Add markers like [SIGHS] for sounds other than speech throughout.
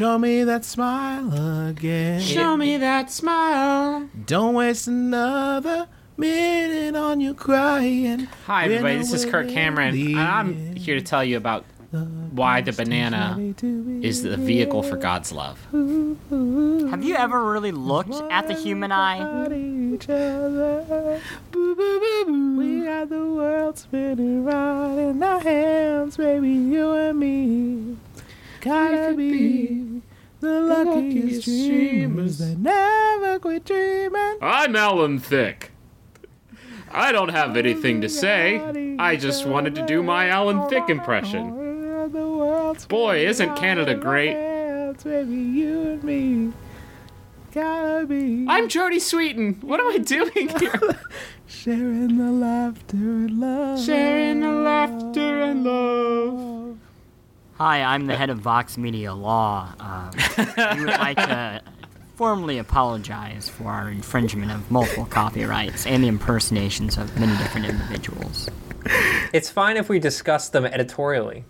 Show me that smile again. Show me that smile. Don't waste another minute on you crying. Hi, everybody. This is Kirk Cameron, and I'm here to tell you about why the banana is the vehicle for God's love. Have you ever really looked at the human eye? We got the world spinning round in our hands, baby, you and me. Gotta be the luckiest dreamers that never quit dreaming. I'm Alan Thicke. I don't have anything to say. I just wanted to do my Alan Thicke impression. Boy, isn't Canada great? Baby, you and me. Gotta be I'm Jodie Sweetin. What am I doing [LAUGHS] here? sharing the laughter and love. Sharing the laughter and love. Hi, I'm the head of Vox Media Law. Um, we would like to formally apologize for our infringement of multiple copyrights and the impersonations of many different individuals. It's fine if we discuss them editorially.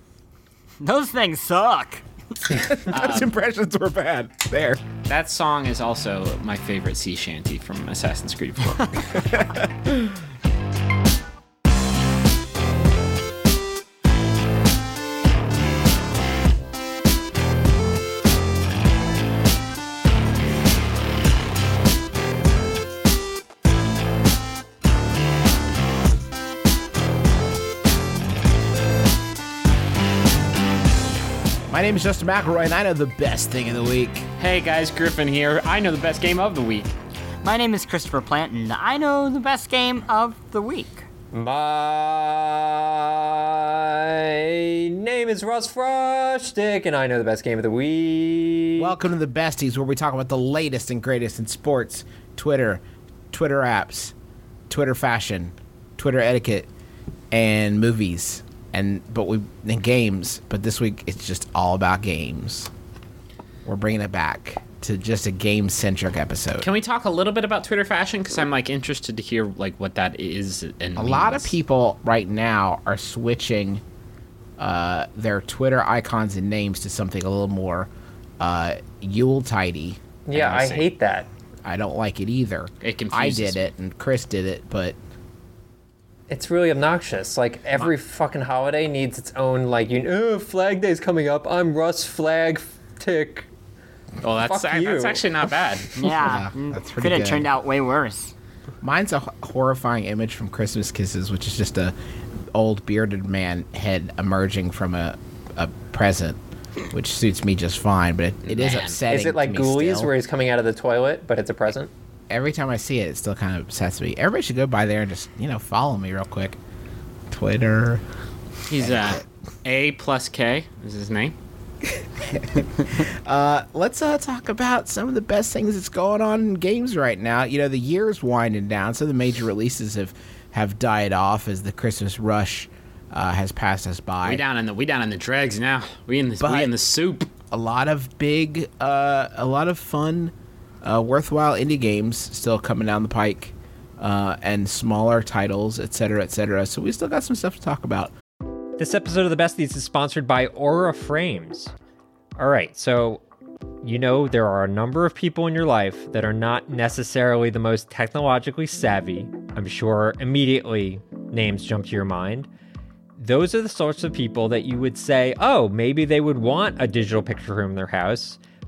Those things suck. [LAUGHS] Those impressions were bad. There. That song is also my favorite sea shanty from Assassin's Creed 4. [LAUGHS] name is Justin McElroy, and I know the best thing of the week. hey guys, Griffin here. I know the best game of the week. My name is Christopher Plante. I know the best game of the week. My name is Russ Frushtick, and I know the best game of the week. Welcome to the Besties, where we talk about the latest and greatest in sports, Twitter, Twitter apps, Twitter fashion, Twitter etiquette, and movies, and but we and games. But this week it's just all about games. We're bringing it back to just a game centric episode. Can we talk a little bit about Twitter fashion? Because I'm like interested to hear like what that is and a lot of people right now are switching uh, their Twitter icons and names to something a little more uh, Yule tidy. yeah, I see. hate that. I don't like it either. It I did it and Chris did it, but It's really obnoxious. Like every fucking holiday needs its own like you know, oh, Flag Day's coming up. I'm Russ Flag Tick. Oh, that's Fuck that's actually not bad. [LAUGHS] Yeah, Yeah, mm, that's pretty could have turned out way worse. mine's a horrifying image from Christmas Kisses, which is just a old bearded man head emerging from a a present, which suits me just fine. But it, it is upsetting. Is it like to me Ghoulies still. where he's coming out of the toilet, but it's a present? Every time I see it, it still kind of upsets me. Everybody should go by there and just you know follow me real quick. Twitter. He's uh, A plus K is his name. [LAUGHS] let's uh, talk about some of the best things that's going on in games right now. You know, the year's winding down, so the major releases have have died off as the Christmas rush uh, has passed us by. We down in the we down in the dregs now. We in the But- we in the soup. a lot of big, uh, a lot of fun, uh, worthwhile indie games still coming down the pike, uh, and smaller titles, etc., cetera, et cetera. So we still got some stuff to talk about. This episode of The Besties is sponsored by Aura Frames. All right, so you know there are a number of people in your life that are not necessarily the most technologically savvy. I'm sure immediately names jump to your mind. Those are the sorts of people that you would say, oh, maybe they would want a digital picture room in their house,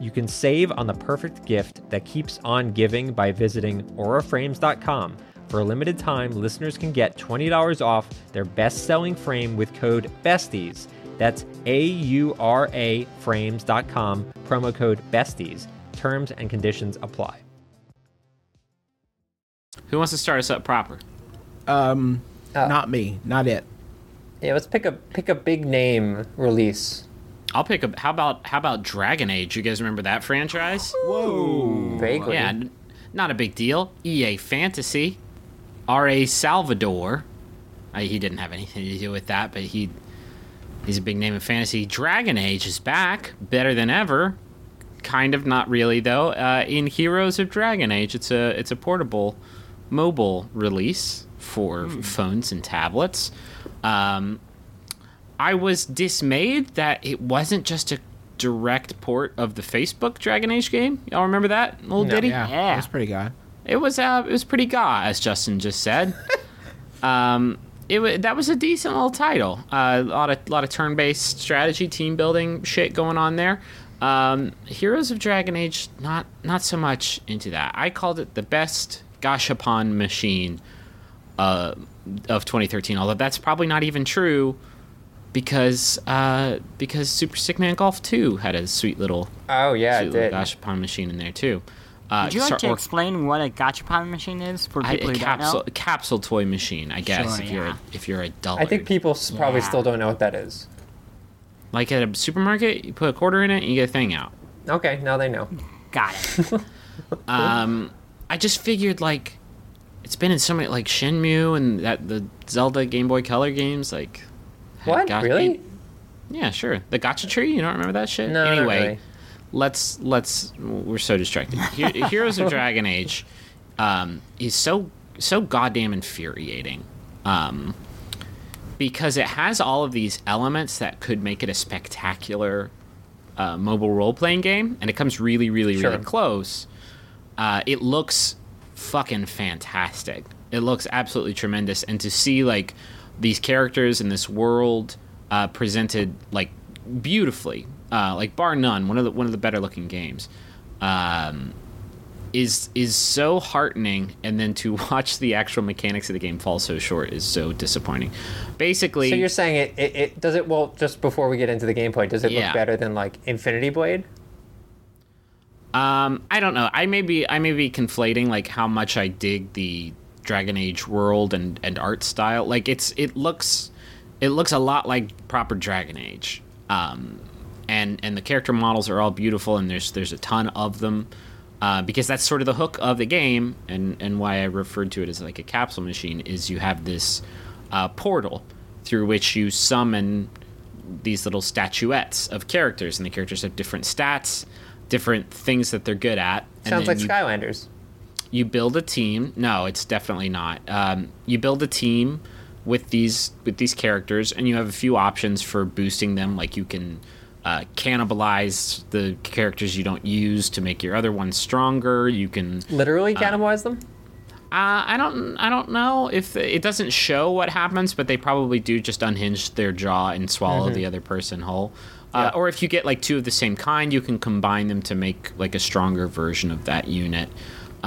You can save on the perfect gift that keeps on giving by visiting auraframes.com. For a limited time, listeners can get $20 off their best selling frame with code BESTIES. That's A U R A frames.com, promo code BESTIES. Terms and conditions apply. Who wants to start us up proper? Um, not me, not it. Yeah, let's pick a pick a big name release. I'll pick up. How about how about Dragon Age? You guys remember that franchise? Whoa. Vaguely. Yeah, n- not a big deal. EA Fantasy, R.A. Salvatore. Uh, he didn't have anything to do with that, but he he's a big name in fantasy. Dragon Age is back, better than ever. Kind of, not really though. Uh, in Heroes of Dragon Age, it's a it's a portable, mobile release for phones and tablets. Um, I was dismayed that it wasn't just a direct port of the Facebook Dragon Age game. Y'all remember that little No. ditty? Yeah, Yeah. that's pretty good. It was uh, it was pretty ga, as Justin just said. [LAUGHS] um, it wa that was a decent little title. Uh, a lot of lot of turn-based strategy, team building shit going on there. Um, Heroes of Dragon Age, not not so much into that. I called it the best Gashapon machine uh, of 2013. Although that's probably not even true because uh, because Super Stickman Golf 2 had a sweet little Oh yeah, sweet it little did. Gashapon machine in there too. Uh, Would you like start to or- explain what a gachapon machine is for people a who capsule don't know? capsule toy machine, I guess. Sure, if you're a, if you're a dullard. I think people s probably Yeah. still don't know what that is. like at a supermarket, you put a quarter in it, and you get a thing out. Okay, now they know. Got it. [LAUGHS] Um, I just figured like it's been in so many like Shenmue and that the Zelda Game Boy Color games. Like had What? got- really? Yeah, sure. The Gotcha Tree. You don't remember that shit? No, Anyway, really. let's let's. We're so distracted. [LAUGHS] Heroes of Dragon Age um, is so so goddamn infuriating. Um, because it has all of these elements that could make it a spectacular uh, mobile role playing game, and it comes really, really, Sure. really close. Uh, it looks fucking fantastic. It looks absolutely tremendous, and to see like these characters in this world uh, presented like beautifully, uh, like bar none, one of the one of the better looking games. Um, is is so heartening and then to [LAUGHS] watch the actual mechanics of the game fall so short is so disappointing basically So you're saying it, it, it does it well just before we get into the gameplay, does it Yeah. look better than like Infinity Blade? Um, I don't know. I may be I may be conflating like how much I dig the Dragon Age world and and art style. Like it's it looks it looks a lot like proper Dragon Age. Um, and and the character models are all beautiful and there's there's a ton of them. Uh, because that's sort of the hook of the game, and, and why I referred to it as like a capsule machine is you have this uh, portal through which you summon these little statuettes of characters, and the characters have different stats, different things that they're good at. Sounds like you, Skylanders. You build a team. No, it's definitely not. Um, you build a team with these with these characters, and you have a few options for boosting them. Like you can uh, cannibalize the characters you don't use to make your other ones stronger. You can Literally cannibalize them? uh, I don't. I don't know if it doesn't show what happens, but they probably do just unhinge their jaw and swallow the other person whole. Uh, Or if you get like two of the same kind, you can combine them to make like a stronger version of that unit.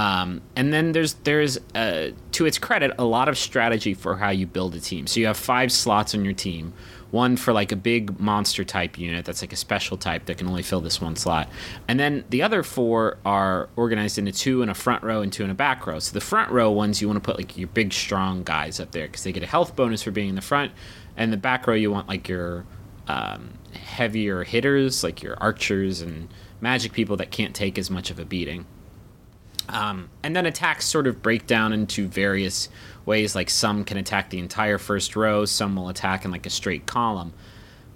Um, and then there's there's uh, to its credit a lot of strategy for how you build a team. So you have five slots on your team. One for like a big monster type unit that's like a special type that can only fill this one slot. And then the other four are organized into two in a front row and two in a back row. So the front row ones you want to put like your big strong guys up there because they get a health bonus for being in the front. And the back row you want like your um, heavier hitters, like your archers and magic people that can't take as much of a beating. Um, and then attacks sort of break down into various ways. Like some can attack the entire first row, some will attack in like a straight column.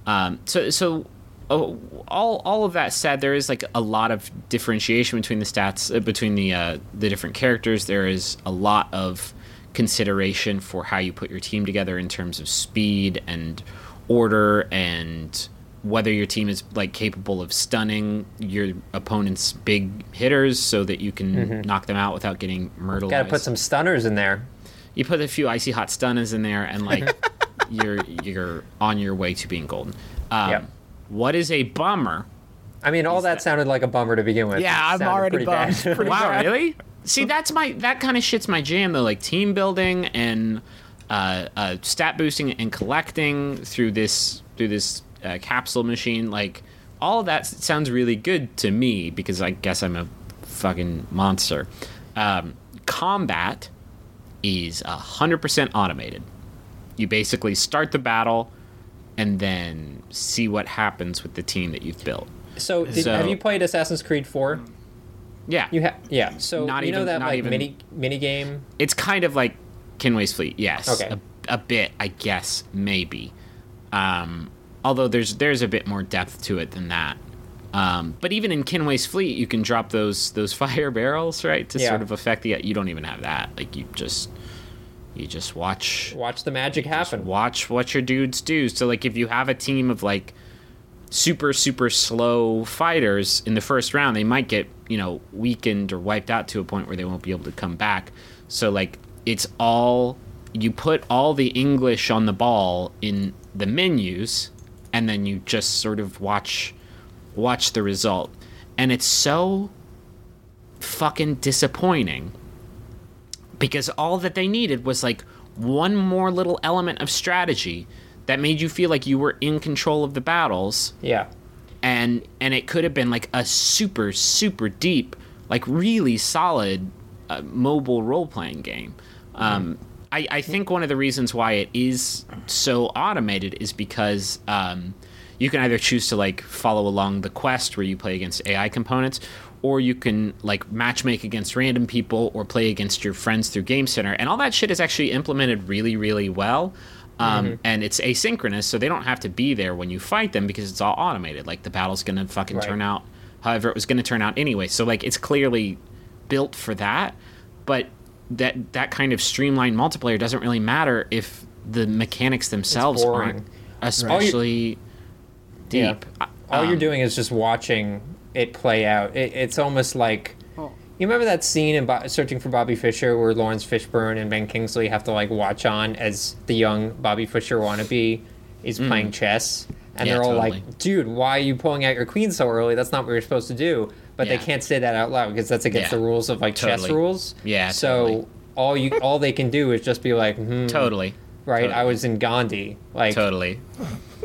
Um, so, so oh, all all of that said, there is like a lot of differentiation between the stats uh, between the uh, the different characters. There is a lot of consideration for how you put your team together in terms of speed and order and whether your team is like capable of stunning your opponent's big hitters so that you can knock them out without getting murdered. Got to put some stunners in there. You put a few icy hot stunners in there, and like [LAUGHS] you're you're on your way to being golden. Um, Yep. What is a bummer I mean, all that sounded like a bummer to begin with. Yeah, I'm already pretty bummed. [LAUGHS] Wow, bad. really? See, that's my that kind of shit's my jam though. Like team building and uh, uh, stat boosting and collecting through this through this uh, capsule machine. Like all of that sounds really good to me because I guess I'm a fucking monster. Um, combat is hundred percent automated. You basically start the battle and then see what happens with the team that you've built. So, did, So- have you played Assassin's Creed 4? Yeah, You have, yeah. So Not you know that not like even- mini mini game. it's kind of like Kenway's Fleet, yes. Okay. A, a bit, I guess, maybe. Um, although there's there's a bit more depth to it than that. Um, but even in Kenway's Fleet, you can drop those those [LAUGHS] fire barrels, right, to Yeah. sort of affect the. You don't even have that. Like you just you just watch Watch the magic happen. watch what your dudes do. So like if you have a team of like super super slow fighters in the first round, they might get, you know, weakened or wiped out to a point where they won't be able to come back. So like it's all you put all the English on the ball in the menus and then you just sort of watch watch the result. And it's so fucking disappointing because all that they needed was like one more little element of strategy that made you feel like you were in control of the battles Yeah. and and it could have been like a super super deep like really solid uh, mobile role playing game um, I, I think one of the reasons why it is so automated is because um, you can either choose to like follow along the quest where you play against AI components, or you can like matchmake against random people or play against your friends through Game Center, and all that shit is actually implemented really really well. Um, And it's asynchronous, so they don't have to be there when you fight them because it's all automated. Like the battle's gonna fucking Right. turn out however it was gonna turn out anyway. So like it's clearly built for that, but that that kind of streamlined multiplayer doesn't really matter if the mechanics themselves boring. aren't especially Yeah. deep. All you're Um, doing is just watching it play out. It, it's almost like Oh. you remember that scene in Bo- Searching for Bobby Fischer where Laurence Fishburne and Ben Kingsley have to like watch on as the young Bobby Fischer wannabe is playing chess, and Mm. Yeah, they're all totally. like, "Dude, why are you pulling out your queen so early? That's not what you're supposed to do." But they can't say that out loud because that's against Yeah. the rules of like chess rules. Yeah, So totally. all you all they can do is just be like, hmm, Totally. right. I was in Gandhi, like Totally.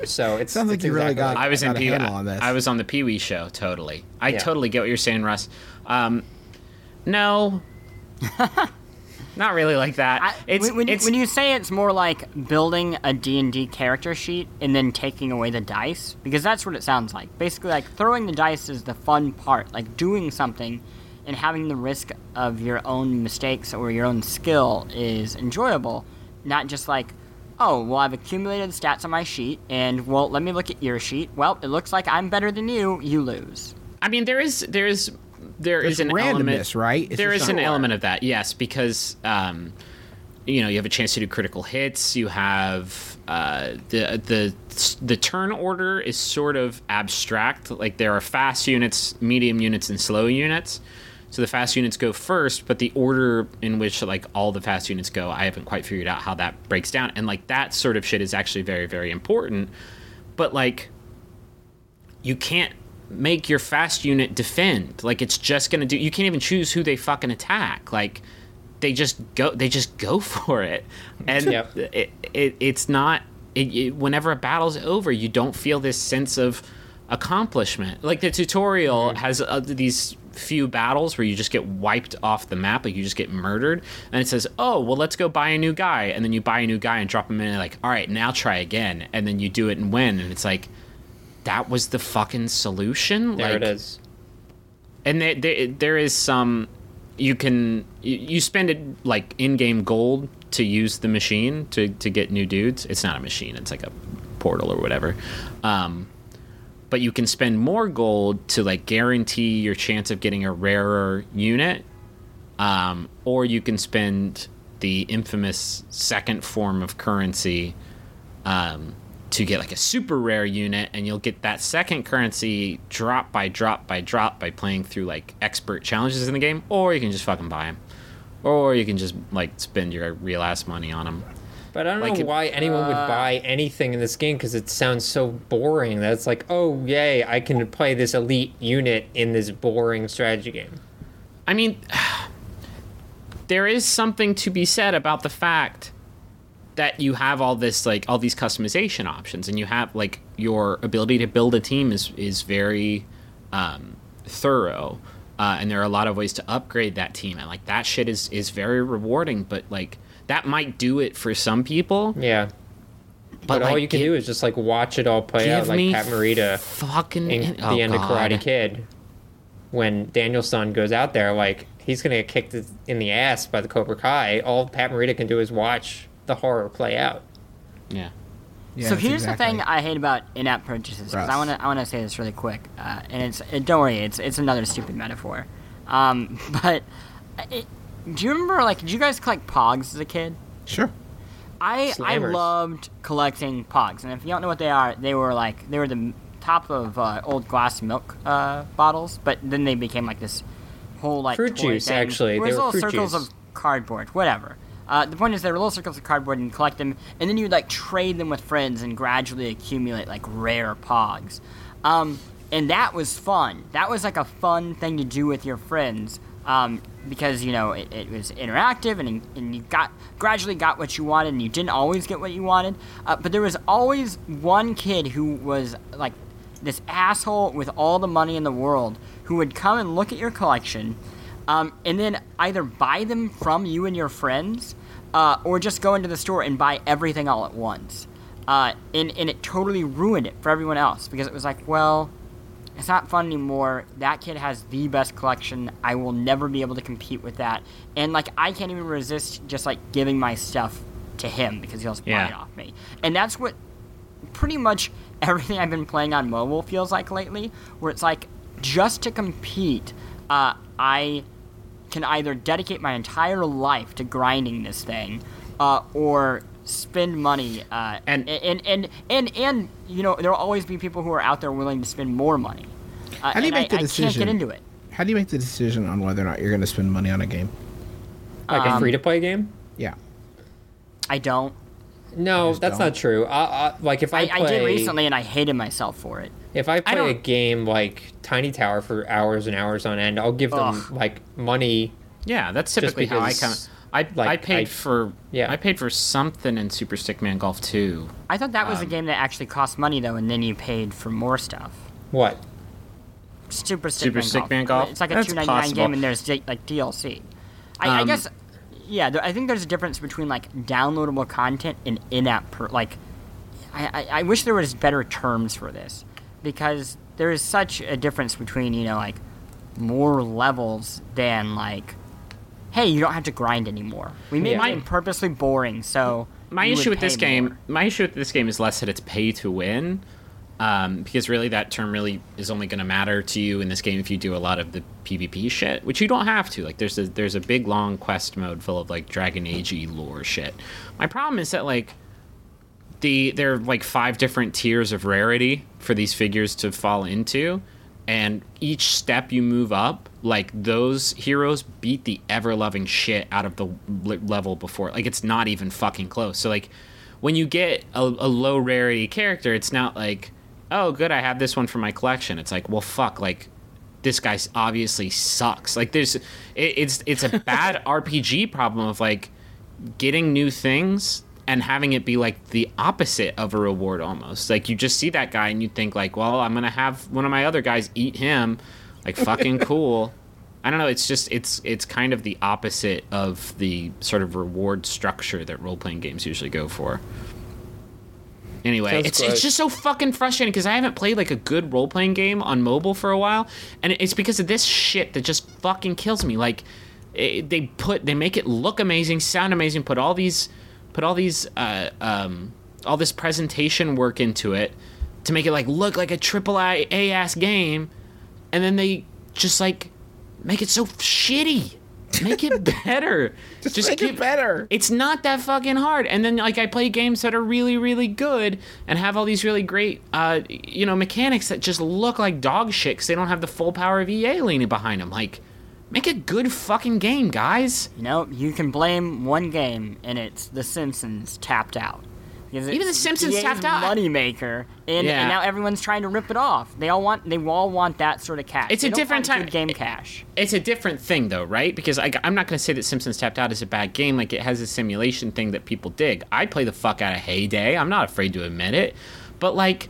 so. it Sounds like it's you really exactly got- like- I was in got a Pee handle on this. I was on the Pee Wee show. Totally. I Yeah. totally get what you're saying, Russ. Um, no, [LAUGHS] not really like that. I, it's when, it's when you say it's more like building a D&D character sheet and then taking away the dice, because that's what it sounds like. Basically, like throwing the dice is the fun part, like doing something and having the risk of your own mistakes or your own skill is enjoyable, not just like, oh, well, I've accumulated stats on my sheet, and well, let me look at your sheet. Well, it looks like I'm better than you. You lose. I mean, there is there is there is There's an element, right? It's There is an element of that, yes, because um, you know you have a chance to do critical hits. You have uh, the the the turn order is sort of abstract. Like there are fast units, medium units, and slow units. So the fast units go first, but the order in which like all the fast units go, I haven't quite figured out how that breaks down. And like that sort of shit is actually very very important. But like you can't make your fast unit defend. Like it's just gonna do. You can't even choose who they fucking attack. Like they just go. They just go [LAUGHS] for it, and Yep. it, it it's not. It, it, whenever a battle's over, you don't feel this sense of accomplishment. Like the tutorial has uh, these few battles where you just get wiped off the map, like you just get murdered, and it says, "Oh, well, let's go buy a new guy," and then you buy a new guy and drop him in, and like, "All right, now try again," and then you do it and win, and it's like, that was the fucking solution. there like, it is. and there, there, there is some you can you, you spend it like in-game gold to use the machine to, to get new dudes it's not a machine it's like a portal or whatever um, but you can spend more gold to like guarantee your chance of getting a rarer unit um, or you can spend the infamous second form of currency um, to get like a super rare unit, and you'll get that second currency drop by drop by drop by playing through like expert challenges in the game, or you can just fucking buy them, or you can just like spend your real ass money on them. But I don't Like know it- why anyone would uh, buy anything in this game because it sounds so boring. That it's like, oh yay, I can play this elite unit in this boring strategy game. I mean, [SIGHS] there is something to be said about the fact that you have all this like all these customization options, and you have like your ability to build a team is is very um, thorough, uh, and there are a lot of ways to upgrade that team, and like that shit is is very rewarding. But like that might do it for some people, Yeah. But, all like, you can gi- do is just like watch it all play out, like Pat Morita fucking in oh, the end of Karate Kid. When Daniel-san goes out there, like he's gonna get kicked in the ass by the Cobra Kai. All Pat Morita can do is watch the horror play out. Yeah. Yeah, so here's exactly- the thing I hate about in-app purchases because I want to I want to say this really quick, uh, and it's uh, don't worry, it's it's another stupid metaphor, um, [LAUGHS] but it, do you remember like did you guys collect Pogs as a kid? Sure. I I loved collecting Pogs, and if you don't know what they are, they were like they were the top of uh, old glass milk uh, bottles, but then they became like this whole like Fruit toy juice, thing. actually. It They was were little fruit circles juice. of cardboard, whatever. Uh, the point is, there were little circles of cardboard, and you collect them, and then you would like trade them with friends and gradually accumulate like rare Pogs. Um, and that was fun. That was like a fun thing to do with your friends um, because you know it, it was interactive and, and you got gradually got what you wanted and you didn't always get what you wanted uh, but there was always one kid who was like this asshole with all the money in the world who would come and look at your collection um, and then either buy them from you and your friends uh, or just go into the store and buy everything all at once uh, and, and it totally ruined it for everyone else because it was like well it's not fun anymore. That kid has the best collection. I will never be able to compete with that. And like I can't even resist just like giving my stuff to him because he'll just buy it off me. And that's what pretty much everything I've been playing on mobile feels like lately, where it's like just to compete, uh, I can either dedicate my entire life to grinding this thing, uh, or spend money. Uh, And- and and and and you know there will always be people who are out there willing to spend more money. Uh, How do you make I, the I decision? can't get into it. How do you make the decision on whether or not you're going to spend money on a game? Like a Um, free to play game? Yeah. I don't. No, just that's don't. not true. I, I, like if I, I, play, I did recently, and I hated myself for it. If I play a game like Tiny Tower for hours and hours on end, I'll give them Ugh. like money. Yeah, that's typically how I because, kind of. I, like, I paid I- for yeah. I paid for something in Super Stickman Golf 2. I thought that was Um, a game that actually cost money though, and then you paid for more stuff. What? Super Stickman Super Golf. Stickman Golf? It's like a That's two ninety nine possible. game, and there's like DLC. I, I Um, guess, yeah. I think there's a difference between like downloadable content and in-app per like. I, I, I wish there was better terms for this because there is such a difference between you know like more levels than like. Hey, you don't have to grind anymore. We made Yeah. it purposely boring, so My issue with this pay game, more. my issue with this game is less that it's pay to win, um, because really that term really is only going to matter to you in this game if you do a lot of the PvP shit, which you don't have to. Like there's a there's a big long quest mode full of like Dragon Age lore shit. My problem is that like the there are like five different tiers of rarity for these figures to fall into and each step you move up like those heroes beat the ever loving shit out of the level before. Like it's not even fucking close. So like when you get a, a low rarity character it's not like oh good i have this one for my collection. It's like well fuck like this guy obviously sucks. Like there's it, it's it's a bad [LAUGHS] rpg problem of like getting new things and having it be like the opposite of a reward almost. Like you just see that guy and you think like, well, I'm gonna have one of my other guys eat him, like fucking [LAUGHS] cool. I don't know. It's just it's it's kind of the opposite of the sort of reward structure that role playing games usually go for. Anyway, Sounds it's it's just so fucking frustrating because I haven't played like a good role playing game on mobile for a while, and it's because of this shit that just fucking kills me. Like it, they put they make it look amazing, sound amazing, put all these put all these uh, um, all this presentation work into it to make it like look like a triple A ass game, and then they just like make it so shitty. Make it [LAUGHS] better. [LAUGHS] Just, make it better. It's not that fucking hard. And then like I play games that are really really good and have all these really great uh you know mechanics that just look like dog shit cuz they don't have the full power of EA leaning behind them. Like Make a good fucking game, guys. You know, you can blame one game, and it's The Simpsons tapped out. Because Even The Simpsons EA's tapped out. Moneymaker, and, Yeah. and now everyone's trying to rip it off. They all want, they all want that sort of cash. It's They a different time- good game cash. It's a different thing, though, right? Because I, I'm not going to say that Simpsons Tapped Out is a bad game. Like, it has a simulation thing that people dig. I play the fuck out of Hay Day. I'm not afraid to admit it. But, like,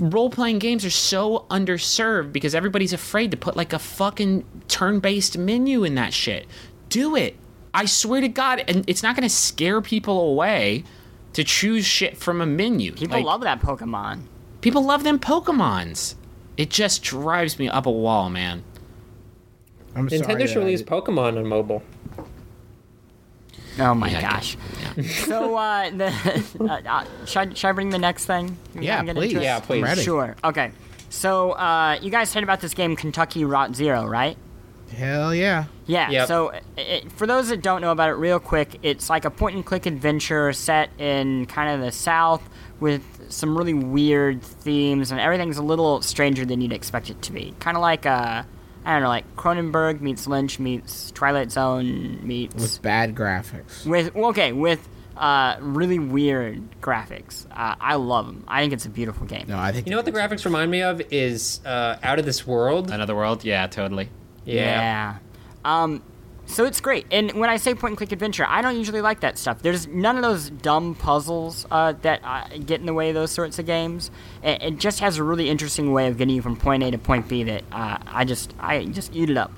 role playing games are so underserved because everybody's afraid to put, like, a fucking turn based menu in that shit. Do it. I swear to God. And it's not going to scare people away to choose shit from a menu. People Like, love that Pokemon. People love them Pokemons. It just drives me up a wall, man. I'm sorry Nintendo that should release Pokemon on mobile. Oh my Yeah, gosh. yeah. so, uh, the, [LAUGHS] uh, uh, should, I, should I bring the next thing? Yeah, wanna please. Yeah, please. Sure. Okay. So, uh, you guys heard about this game, Kentucky Route Zero, right? Hell yeah. Yeah. Yep. So, it, for those that don't know about it, real quick, it's like a point-and-click adventure set in kind of the South with some really weird themes, and everything's a little stranger than you'd expect it to be. Kind of like uh, I don't know, like Cronenberg meets Lynch meets Twilight Zone meets With bad graphics. with okay with uh, really weird graphics. Uh, I love them. I think it's a beautiful game. No, I think You know what the graphics remind me of is uh, Out of This World. Another world? Yeah, totally. Yeah. Um, so it's great. And when I say point and click adventure, I don't usually like that stuff. There's none of those dumb puzzles uh, that uh, get in the way of those sorts of games. It, it just has a really interesting way of getting you from point A to point B that uh, I just I just eat it up.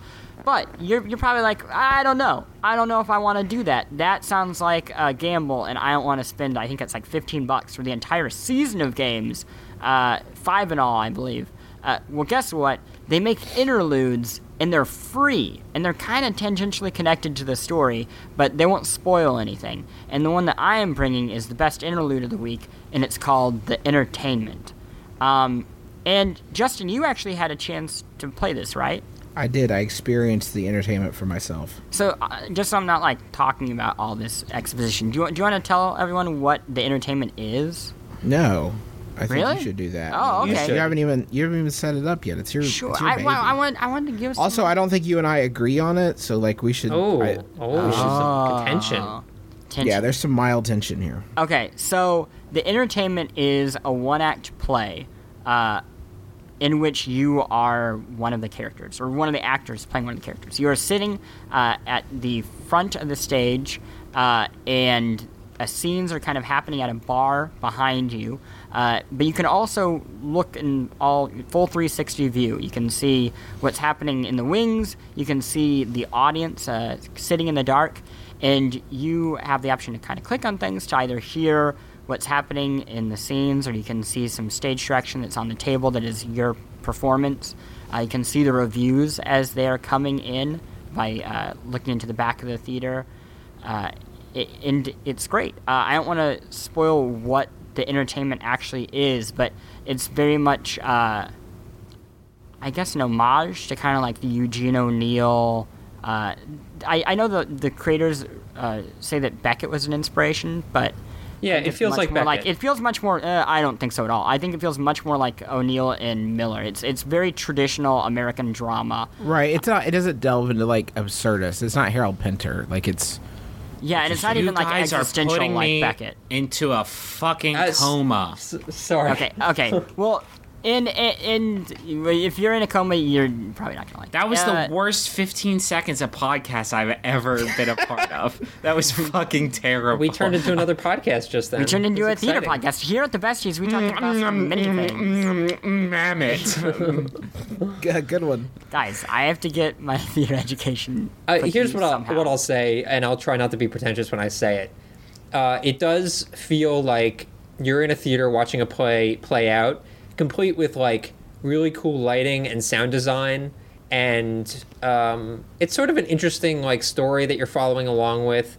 But you're, you're probably like, I don't know. I don't know if I want to do that. That sounds like a gamble, and I don't want to spend, I think it's like 15 bucks for the entire season of games. Uh, five in all, I believe. Uh, well, guess what? They make interludes and they're free and they're kind of tangentially connected to the story, but they won't spoil anything. And the one that I am bringing is the best interlude of the week, and it's called The Entertainment. Um, and Justin, you actually had a chance to play this, right? I did. I experienced the entertainment for myself. So, uh, just so I'm not like talking about all this exposition, do you, do you want to tell everyone what the entertainment is? No, I think Really? you should do that. Oh, You okay. You haven't even you haven't even set it up yet. It's your Sure. It's your I, baby. I, I want I wanted to give. Some also, I don't think you and I agree on it. So like we should. Oh, I- oh, we should- some tension. tension. yeah, there's some mild tension here. Okay, so the entertainment is a one act play uh, in which you are one of the characters, or one of the actors playing one of the characters. You are sitting uh, at the front of the stage, uh, and uh, scenes are kind of happening at a bar behind you. Uh, but you can also look in all full 360 view. You can see what's happening in the wings. You can see the audience uh, sitting in the dark, and you have the option to kind of click on things to either hear what's happening in the scenes, or you can see some stage direction that's on the table that is your performance. Uh, you can see the reviews as they are coming in by uh, looking into the back of the theater. Uh, it, and it's great. I don't want to spoil what the entertainment actually is, but it's very much, uh, I guess, an homage to kind of like the Eugene O'Neill. Uh, I, I know the the creators uh, say that Beckett was an inspiration, but Yeah, it feels like more Like, it feels much more. Uh, I don't think so at all. I think it feels much more like O'Neill and Miller. It's it's very traditional American drama. Right. It's not. It doesn't delve into like absurdist. It's not Harold Pinter. Like it's. Yeah, and it's not even like guys are existential putting like me Beckett. into a fucking Uh, coma. S- sorry. Okay, okay. [LAUGHS] Well, in in if you're in a coma, you're probably not gonna like. That was Uh, the worst 15 seconds of podcast I've ever been a part of. That was fucking terrible. We turned into another podcast just then. We turned into a It's theater podcast. Here at the Besties, we talk about some many things. Mammoth. [LAUGHS] it. Good, good one. Guys, I have to get my [LAUGHS] theater education. Uh, here's to what I'll, what I'll say, and I'll try not to be pretentious when I say it. Uh, it does feel like you're in a theater watching a play play out, complete with like really cool lighting and sound design, and um, it's sort of an interesting like story that you're following along with,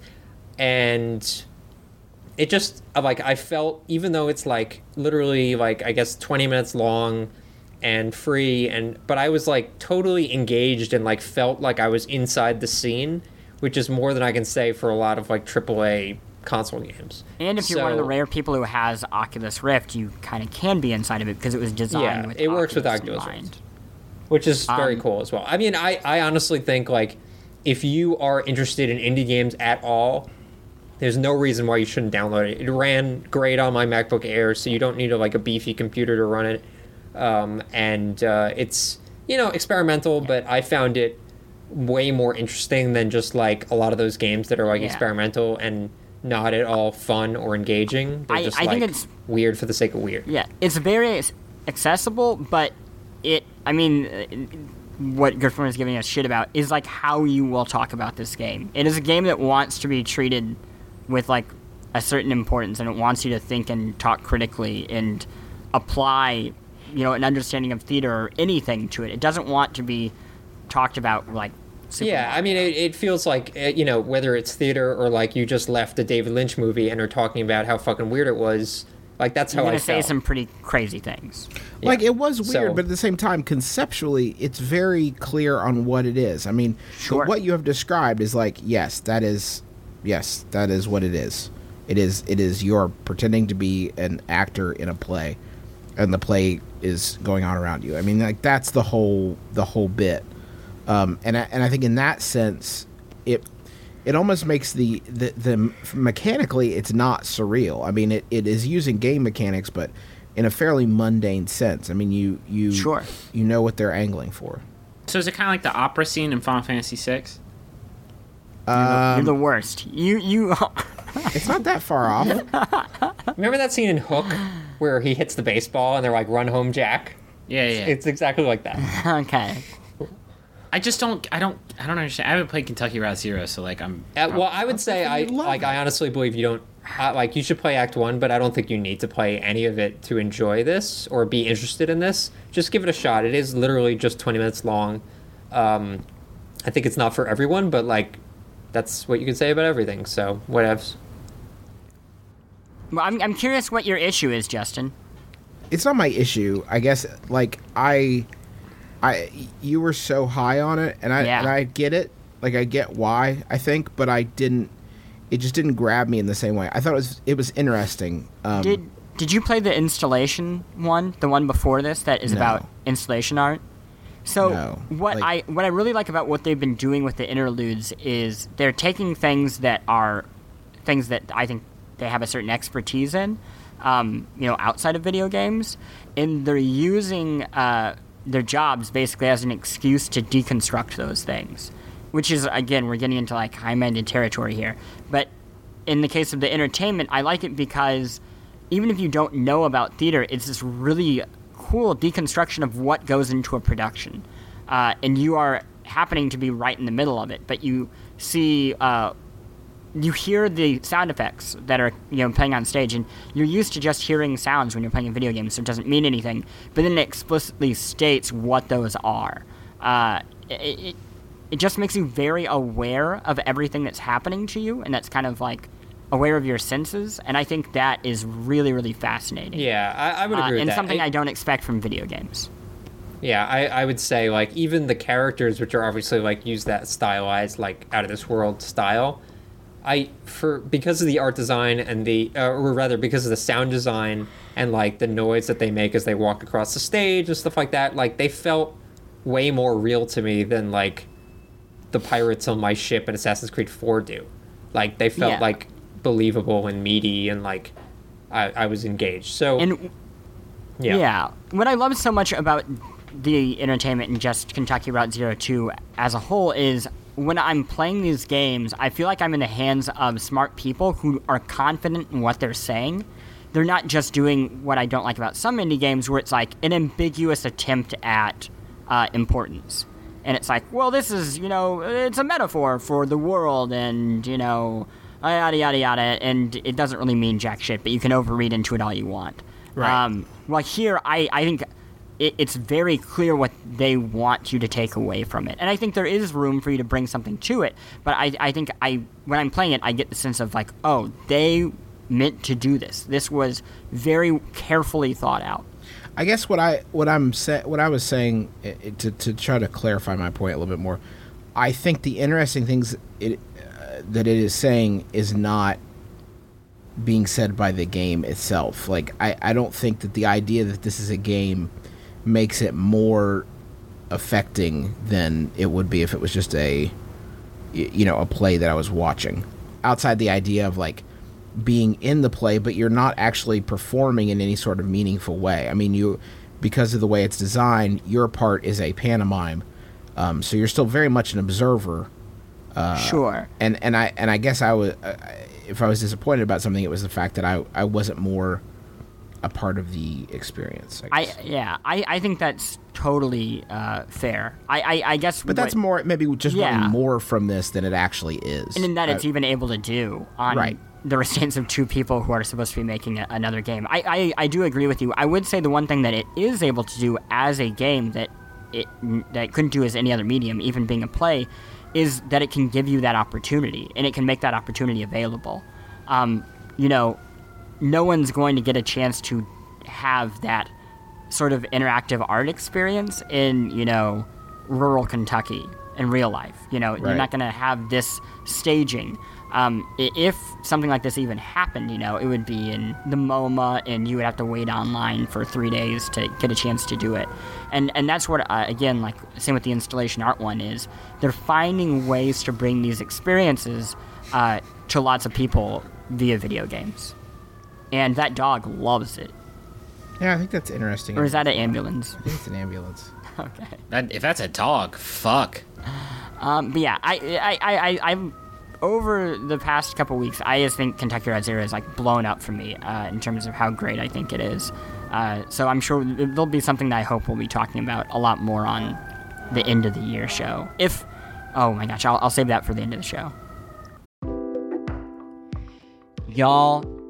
and it just uh, like I felt even though it's like literally like I guess 20 minutes long and free and but I was like totally engaged and like felt like I was inside the scene, which is more than I can say for a lot of like AAA console games. And if you're one of the rare people who has Oculus Rift, you kind of can be inside of it because it was designed Yeah, with it works with Oculus. Rift. which is very Um, cool as well. I mean, I, I honestly think like if you are interested in indie games at all, there's no reason why you shouldn't download it. It ran great on my MacBook Air, so you don't need a, like a beefy computer to run it. Um, and uh, it's you know experimental, but I found it way more interesting than just like a lot of those games that are like Yeah. experimental and not at all fun or engaging. They're I- just I like think it's- weird for the sake of weird. Yeah, it's very accessible, but it. I mean, uh, what Griffin is giving us shit about is like how you will talk about this game. It is a game that wants to be treated with like a certain importance, and it wants you to think and talk critically and apply, you know, an understanding of theater or anything to it. It doesn't want to be talked about like. Super Yeah, I mean, it, it feels like uh, you know whether it's theater or like you just left a David Lynch movie and are talking about how fucking weird it was. Like that's You're how I gonna say felt. some pretty crazy things. Like it was weird, So- but at the same time, conceptually, it's very clear on what it is. I mean, Sure. what you have described is like, yes, that is, yes, that is what it is. It is. It is. You're pretending to be an actor in a play, and the play is going on around you. I mean, like that's the whole the whole bit. Um, and I, and I think in that sense, it it almost makes the, the the mechanically it's not surreal. I mean, it, it is using game mechanics, but in a fairly mundane sense. I mean, you you Sure. you know what they're angling for. So is it kind of like the opera scene in Final Fantasy VI? Um, You're the worst. You you. [LAUGHS] It's not that far off. [LAUGHS] Remember that scene in Hook where he hits the baseball and they're like, "Run home, Jack." Yeah, yeah. It's exactly like that. [LAUGHS] okay. I just don't. I don't. I don't understand. I haven't played Kentucky Route Zero, so like I'm. Uh, well, I would say I like. it. I honestly believe you don't. Uh, like you should play Act One, but I don't think you need to play any of it to enjoy this or be interested in this. Just give it a shot. It is literally just twenty minutes long. Um, I think it's not for everyone, but like that's what you can say about everything. So whatevs. Well, I'm I'm curious what your issue is, Justin. it's not my issue. I guess like I, I you were so high on it, and I Yeah. and I get it. Like I get why I think, but I didn't. It just didn't grab me in the same way. I thought it was it was interesting. Um, Did Did you play the installation one, the one before this that is No. about installation art? So No. what Like- I what I really like about what they've been doing with the interludes is they're taking things that are things that I think they have a certain expertise in, um, you know, outside of video games, and they're using uh, their jobs basically as an excuse to deconstruct those things, which is again we're getting into like high-minded territory here, but in the case of the entertainment, I like it because even if you don't know about theater, it's this really cool deconstruction of what goes into a production, uh, and you are happening to be right in the middle of it, but you see. Uh, you hear the sound effects that are you know playing on stage, and you're used to just hearing sounds when you're playing a video game, so it doesn't mean anything. But then it explicitly states what those are. Uh, it, it, it just makes you very aware of everything that's happening to you, and that's kind of like aware of your senses. And I think that is really, really fascinating. Yeah, I, I would Uh, agree with and that. something I- I don't expect from video games. Yeah, I, I would say like even the characters, which are obviously like use that stylized like out of this world style. I for because of the art design and the uh, or rather because of the sound design and like the noise that they make as they walk across the stage and stuff like that, like they felt way more real to me than like the pirates on my ship in Assassin's Creed 4 do. Like they felt Yeah. like believable and meaty and like I, I was engaged. So And yeah. Yeah. What I love so much about the entertainment in just Kentucky Route Zero Two as a whole is when I'm playing these games, I feel like I'm in the hands of smart people who are confident in what they're saying. They're not just doing what I don't like about some indie games, where it's like an ambiguous attempt at uh, importance. And it's like, well, this is, you know, it's a metaphor for the world, and, you know, yada, yada, yada, and it doesn't really mean jack shit, but you can overread into it all you want. Right. Um, well, here, I, I think it, it's very clear what they want you to take away from it. And I think there is room for you to bring something to it. But I, I think I when I'm playing it, I get the sense of like, oh, they meant to do this. This was very carefully thought out. I guess what I what I'm sa- what I was saying i- i- to to try to clarify my point a little bit more. I think the interesting things it uh, that it is saying is not being said by the game itself. Like I I don't think that the idea that this is a game makes it more affecting than it would be if it was just a you know a play that I was watching. Outside the idea of like being in the play, but you're not actually performing in any sort of meaningful way. I mean, you because of the way it's designed, your part is a pantomime, um, so you're still very much an observer. sure. And and I and I guess I was uh, if I was disappointed about something, it was the fact that I I wasn't more a part of the experience. I, I yeah, I, I think that's totally uh, fair. I, I, I guess, but that's more maybe just Yeah. more from this than it actually is. and in that it's even able to do on Right. the restraints of two people who are supposed to be making a, another game. I, I, I do agree with you. I would say the one thing that it is able to do as a game that it that it couldn't do as any other medium, even being a play, is that it can give you that opportunity and it can make that opportunity available. Um, you know, no one's going to get a chance to have that sort of interactive art experience in you know rural Kentucky in real life. You know, you're not going to have this staging. Um, if something like this even happened, you know, it would be in the MoMA, and you would have to wait online for three days to get a chance to do it. And and that's what uh, again, like same with the installation art one is they're finding ways to bring these experiences uh, to lots of people via video games. And that dog loves it. yeah, I think that's interesting. Or is that an ambulance? I think it's an ambulance. [LAUGHS] Okay. That, if that's a dog, fuck. Um, but yeah, I, I, I, I, I'm over the past couple weeks. I just think Kentucky Route Zero is like blown up for me uh, in terms of how great I think it is. Uh, so I'm sure there'll be something that I hope we'll be talking about a lot more on the end of the year show. If, oh my gosh, I'll, I'll save that for the end of the show. Y'all,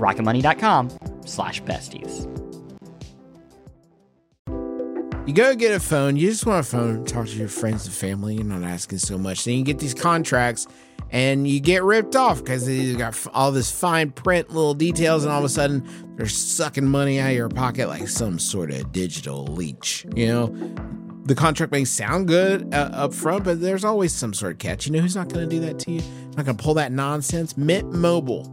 rocketmoney.com slash besties. You go get a phone. You just want a phone. Talk to your friends and family. You're not asking so much. Then you get these contracts, and you get ripped off because they've got all this fine print, little details, and all of a sudden they're sucking money out of your pocket like some sort of digital leech. You know, the contract may sound good uh, up front, but there's always some sort of catch. You know who's not going to do that to you? Not going to pull that nonsense. Mint Mobile.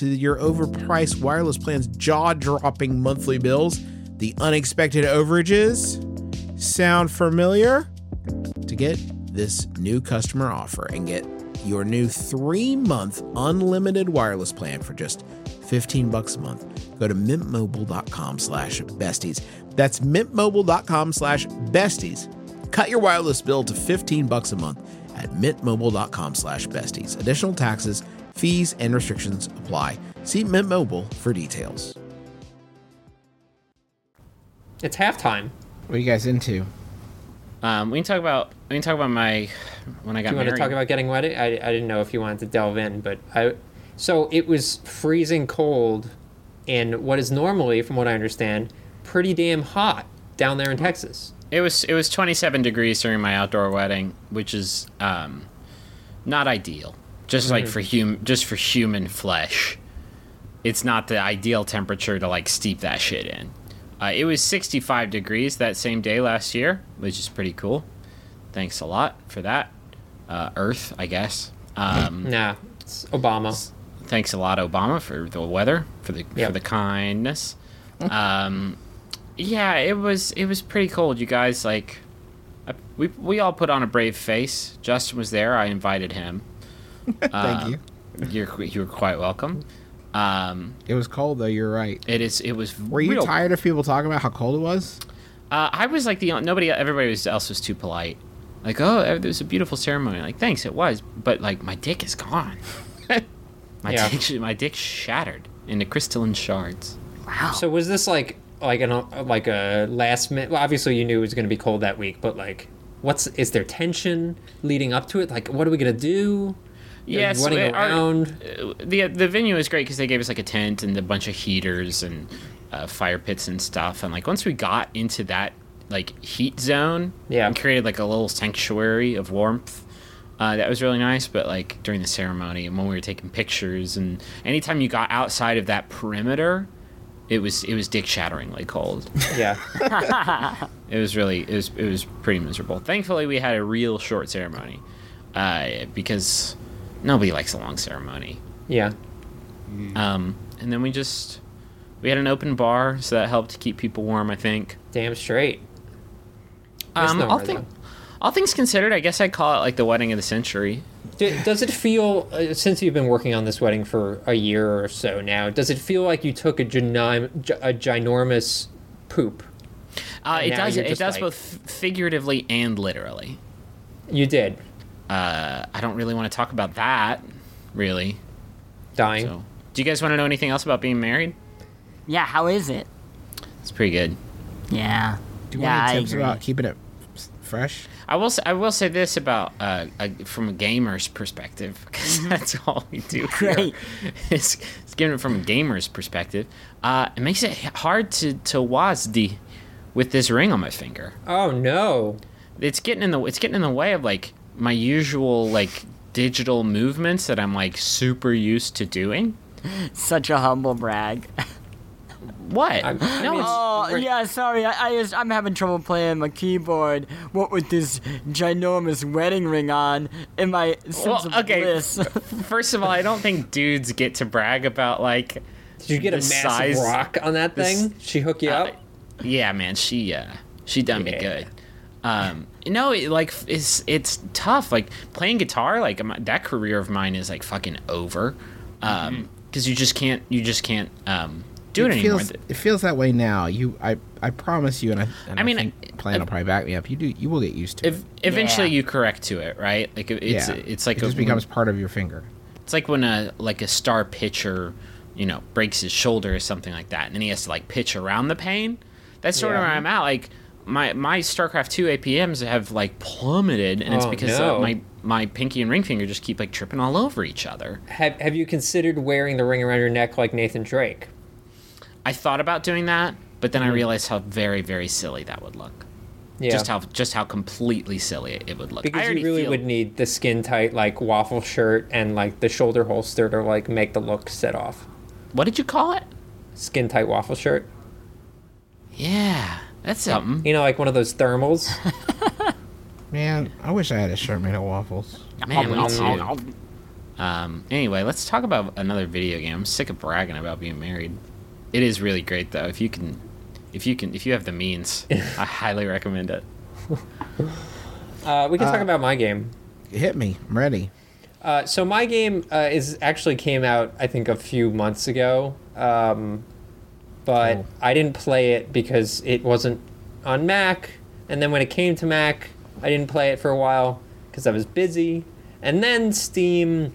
to your overpriced wireless plans, jaw dropping monthly bills, the unexpected overages. Sound familiar? To get this new customer offer and get your new three month unlimited wireless plan for just 15 bucks a month, go to mintmobile.com slash besties. That's mintmobile.com slash besties. Cut your wireless bill to 15 bucks a month at mintmobile.com slash besties. Additional taxes, fees, and restrictions apply. See Mint Mobile for details. It's halftime. What are you guys into? Um, we can talk about we can talk about my when I got Do you want married. to talk about getting wet? I, I didn't know if you wanted to delve in, but I. So it was freezing cold, and what is normally, from what I understand, pretty damn hot down there in Texas. It was it was 27 degrees during my outdoor wedding, which is um, not ideal. Just like for hum just for human flesh, it's not the ideal temperature to like steep that shit in. Uh, it was 65 degrees that same day last year, which is pretty cool. Thanks a lot for that, uh, Earth, I guess. Um, Nah, it's Obama. thanks a lot, Obama, for the weather, for the Yep. for the kindness. Um, yeah, it was it was pretty cold, you guys. Like, I, we we all put on a brave face. Justin was there. I invited him. [LAUGHS] Thank Uh, you. You're you're quite welcome. Um, It was cold though. You're right. it is it was. Were you real- tired of people talking about how cold it was? Uh, I was like the nobody everybody was, else was too polite. Like, oh, it was a beautiful ceremony. Like, thanks, it was. But like, my dick is gone. [LAUGHS] my Yeah. dick my dick shattered into crystalline shards. Wow. So was this like like an like a last minute? Well, obviously you knew it was going to be cold that week, but like, what's is there tension leading up to it? Like, what are we gonna do? Yes, running we- our- around. uh, the the venue was great because they gave us like a tent and a bunch of heaters and uh, fire pits and stuff. And like once we got into that like heat zone, Yeah. and created like a little sanctuary of warmth. Uh, that was really nice, but like during the ceremony and when we were taking pictures and anytime you got outside of that perimeter, it was it was dick shatteringly cold. Yeah, [LAUGHS] [LAUGHS] It was really it was it was pretty miserable. Thankfully, we had a real short ceremony, uh, because nobody likes a long ceremony. yeah. Um, and then we just we had an open bar, so that helped to keep people warm. I think. Damn straight. Um, Misnomer, all, thing, all things considered, I guess I'd call it like the wedding of the century. D- does it feel uh, since you've been working on this wedding for a year or so now? Does it feel like you took a, ginorm- a ginormous poop? Uh, it does it does like- both figuratively and literally. You did Uh, I don't really want to talk about that, really. dying. So, do you guys want to know anything else about being married? yeah, how is it? It's pretty good. Yeah. Do you yeah, want any tips about keeping it fresh? I will. Say, I will say this about uh, a, from a gamer's perspective, [LAUGHS] because that's all we do. Here, Great. [LAUGHS] is, is given it from a gamer's perspective. Uh, it makes it hard to to WASD with this ring on my finger. Oh no! It's getting in the it's getting in the way of like my usual like digital movements that I'm like super used to doing. Such a humble brag. What? I'm- no, it's, Oh We're- yeah, sorry. I, I just I'm having trouble playing my keyboard. What with this ginormous wedding ring on in my sense Well, of okay. bliss. [LAUGHS] first of all, I don't think dudes get to brag about like Did you get a the massive size- rock on that this- thing? She hook you Uh, up? yeah, man, she uh, she done me good. Um, you know, it, like it's it's tough. Like playing guitar, like my, that career of mine is like fucking over. Um, because you just can't you just can't um do it, anymore. feels it feels that way now. You, I, I promise you, and I, and I mean, think I- Plante will probably back me up. You do, you will get used to it. Eventually Yeah. you correct to it, right? Like it- it's yeah, it's like it a, just becomes part of your finger. It's like when a like a star pitcher, you know, breaks his shoulder or something like that, and then he has to like pitch around the pain. That's sort of where I'm at. Like my my StarCraft two APMs have like plummeted, and it's Oh, because no. uh, my my pinky and ring finger just keep like tripping all over each other. Have Have you considered wearing the ring around your neck like Nathan Drake? I thought about doing that, but then I Mhm. realized how very very silly that would look. Yeah. Just how just how completely silly it would look. Because you really feel, would need the skin tight like waffle shirt and like the shoulder holster to like make the look set off. What did you call it? Skin tight waffle shirt. Yeah, that's something. You know, like one of those thermals. [LAUGHS] Man, I wish I had a shirt made of waffles. Man, me I'll- too. I'll- I'll- Um, anyway, let's talk about another video game. I'm sick of bragging about being married. It is really great though. If you can, if you can, if you have the means, [LAUGHS] I highly recommend it. Uh, we can talk about my game. Hit me. I'm ready. Uh, so my game uh, is actually came out I think a few months ago, um, but Cool. I didn't play it because it wasn't on Mac. And then when it came to Mac, I didn't play it for a while because I was busy. And then Steam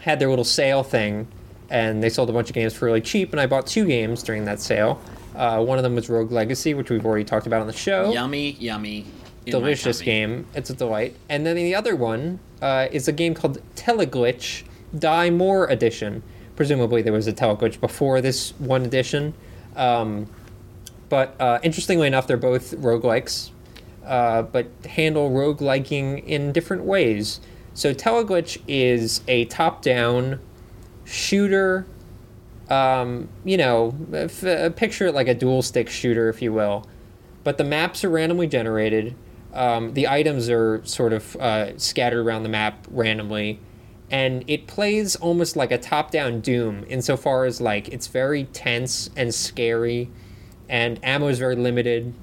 had their little sale thing, and they sold a bunch of games for really cheap. And I bought two games during that sale. Uh, one of them was Rogue Legacy, which we've already talked about on the show Yummy, yummy. delicious game. It's a delight. And then the other one uh, is a game called Teleglitch Die More Edition. Presumably there was a Teleglitch before this one edition. Um, But uh, interestingly enough, they're both roguelikes, uh, but handle rogueliking in different ways. So Teleglitch is a top-down shooter. Um, you know, f- uh, picture it like a dual stick shooter, if you will. But the maps are randomly generated. Um, the items are sort of uh, scattered around the map randomly, and it plays almost like a top-down Doom insofar as like it's very tense and scary, and ammo is very limited,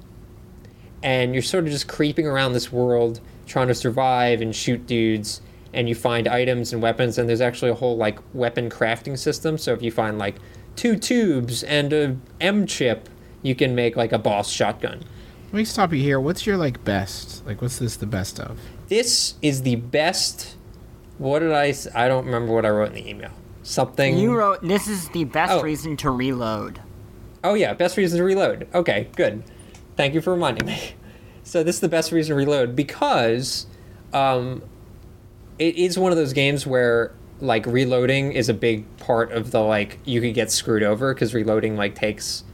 and you're sort of just creeping around this world trying to survive and shoot dudes and you find items and weapons and there's actually a whole like weapon crafting system so if you find like two tubes and a m chip you can make like a boss shotgun Let me stop you here. What's your like best? Like, what's this the best of? this is the best what did I? I don't remember what i wrote in the email something You wrote this is the best Oh. reason to reload. Oh yeah, best reason to reload. Okay, good. Thank you for reminding me. [LAUGHS] So this is the best reason to reload because um, it is one of those games where like reloading is a big part of the like you could get screwed over because reloading like takes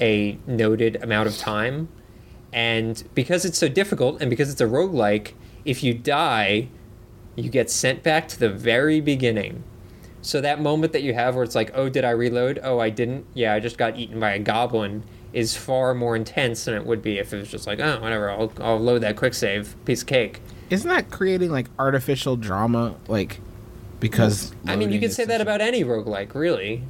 a noted amount of time. And because it's so difficult and because it's a roguelike, if you die, you get sent back to the very beginning. So that moment that you have where it's like, oh, did I reload? Oh, I didn't. Yeah, I just got eaten by a goblin is far more intense than it would be if it was just like, oh, whatever, I'll, I'll load that quick save, piece of cake. Isn't that creating like artificial drama? Like, because I mean, you could say that about any roguelike, really.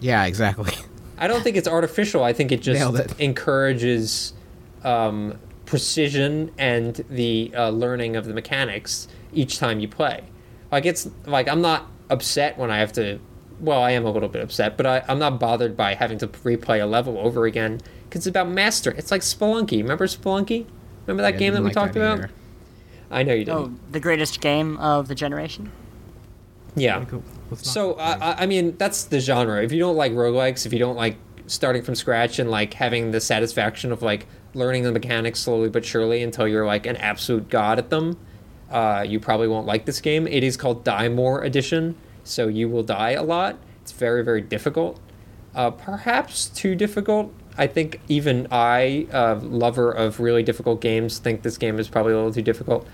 Yeah, exactly. [LAUGHS] I don't think it's artificial. I think it [LAUGHS] just it. encourages um, precision and the uh, learning of the mechanics each time you play. Like it's like I'm not upset when I have to. Well, I am a little bit upset, but I, I'm not bothered by having to replay a level over again because it's about master. It's like Spelunky. Remember Spelunky? Remember that Yeah, game that we like talked about? either. I know you oh, didn't. Oh, the greatest game of the generation. yeah. Like, let's not So go I. I- I mean, that's the genre. If you don't like roguelikes, if you don't like starting from scratch and like having the satisfaction of like learning the mechanics slowly but surely until you're like an absolute god at them, uh, you probably won't like this game. It is called Die More Edition, so you will die a lot. It's very very difficult, uh, perhaps too difficult. I think even I, uh, lover of really difficult games, think this game is probably a little too difficult.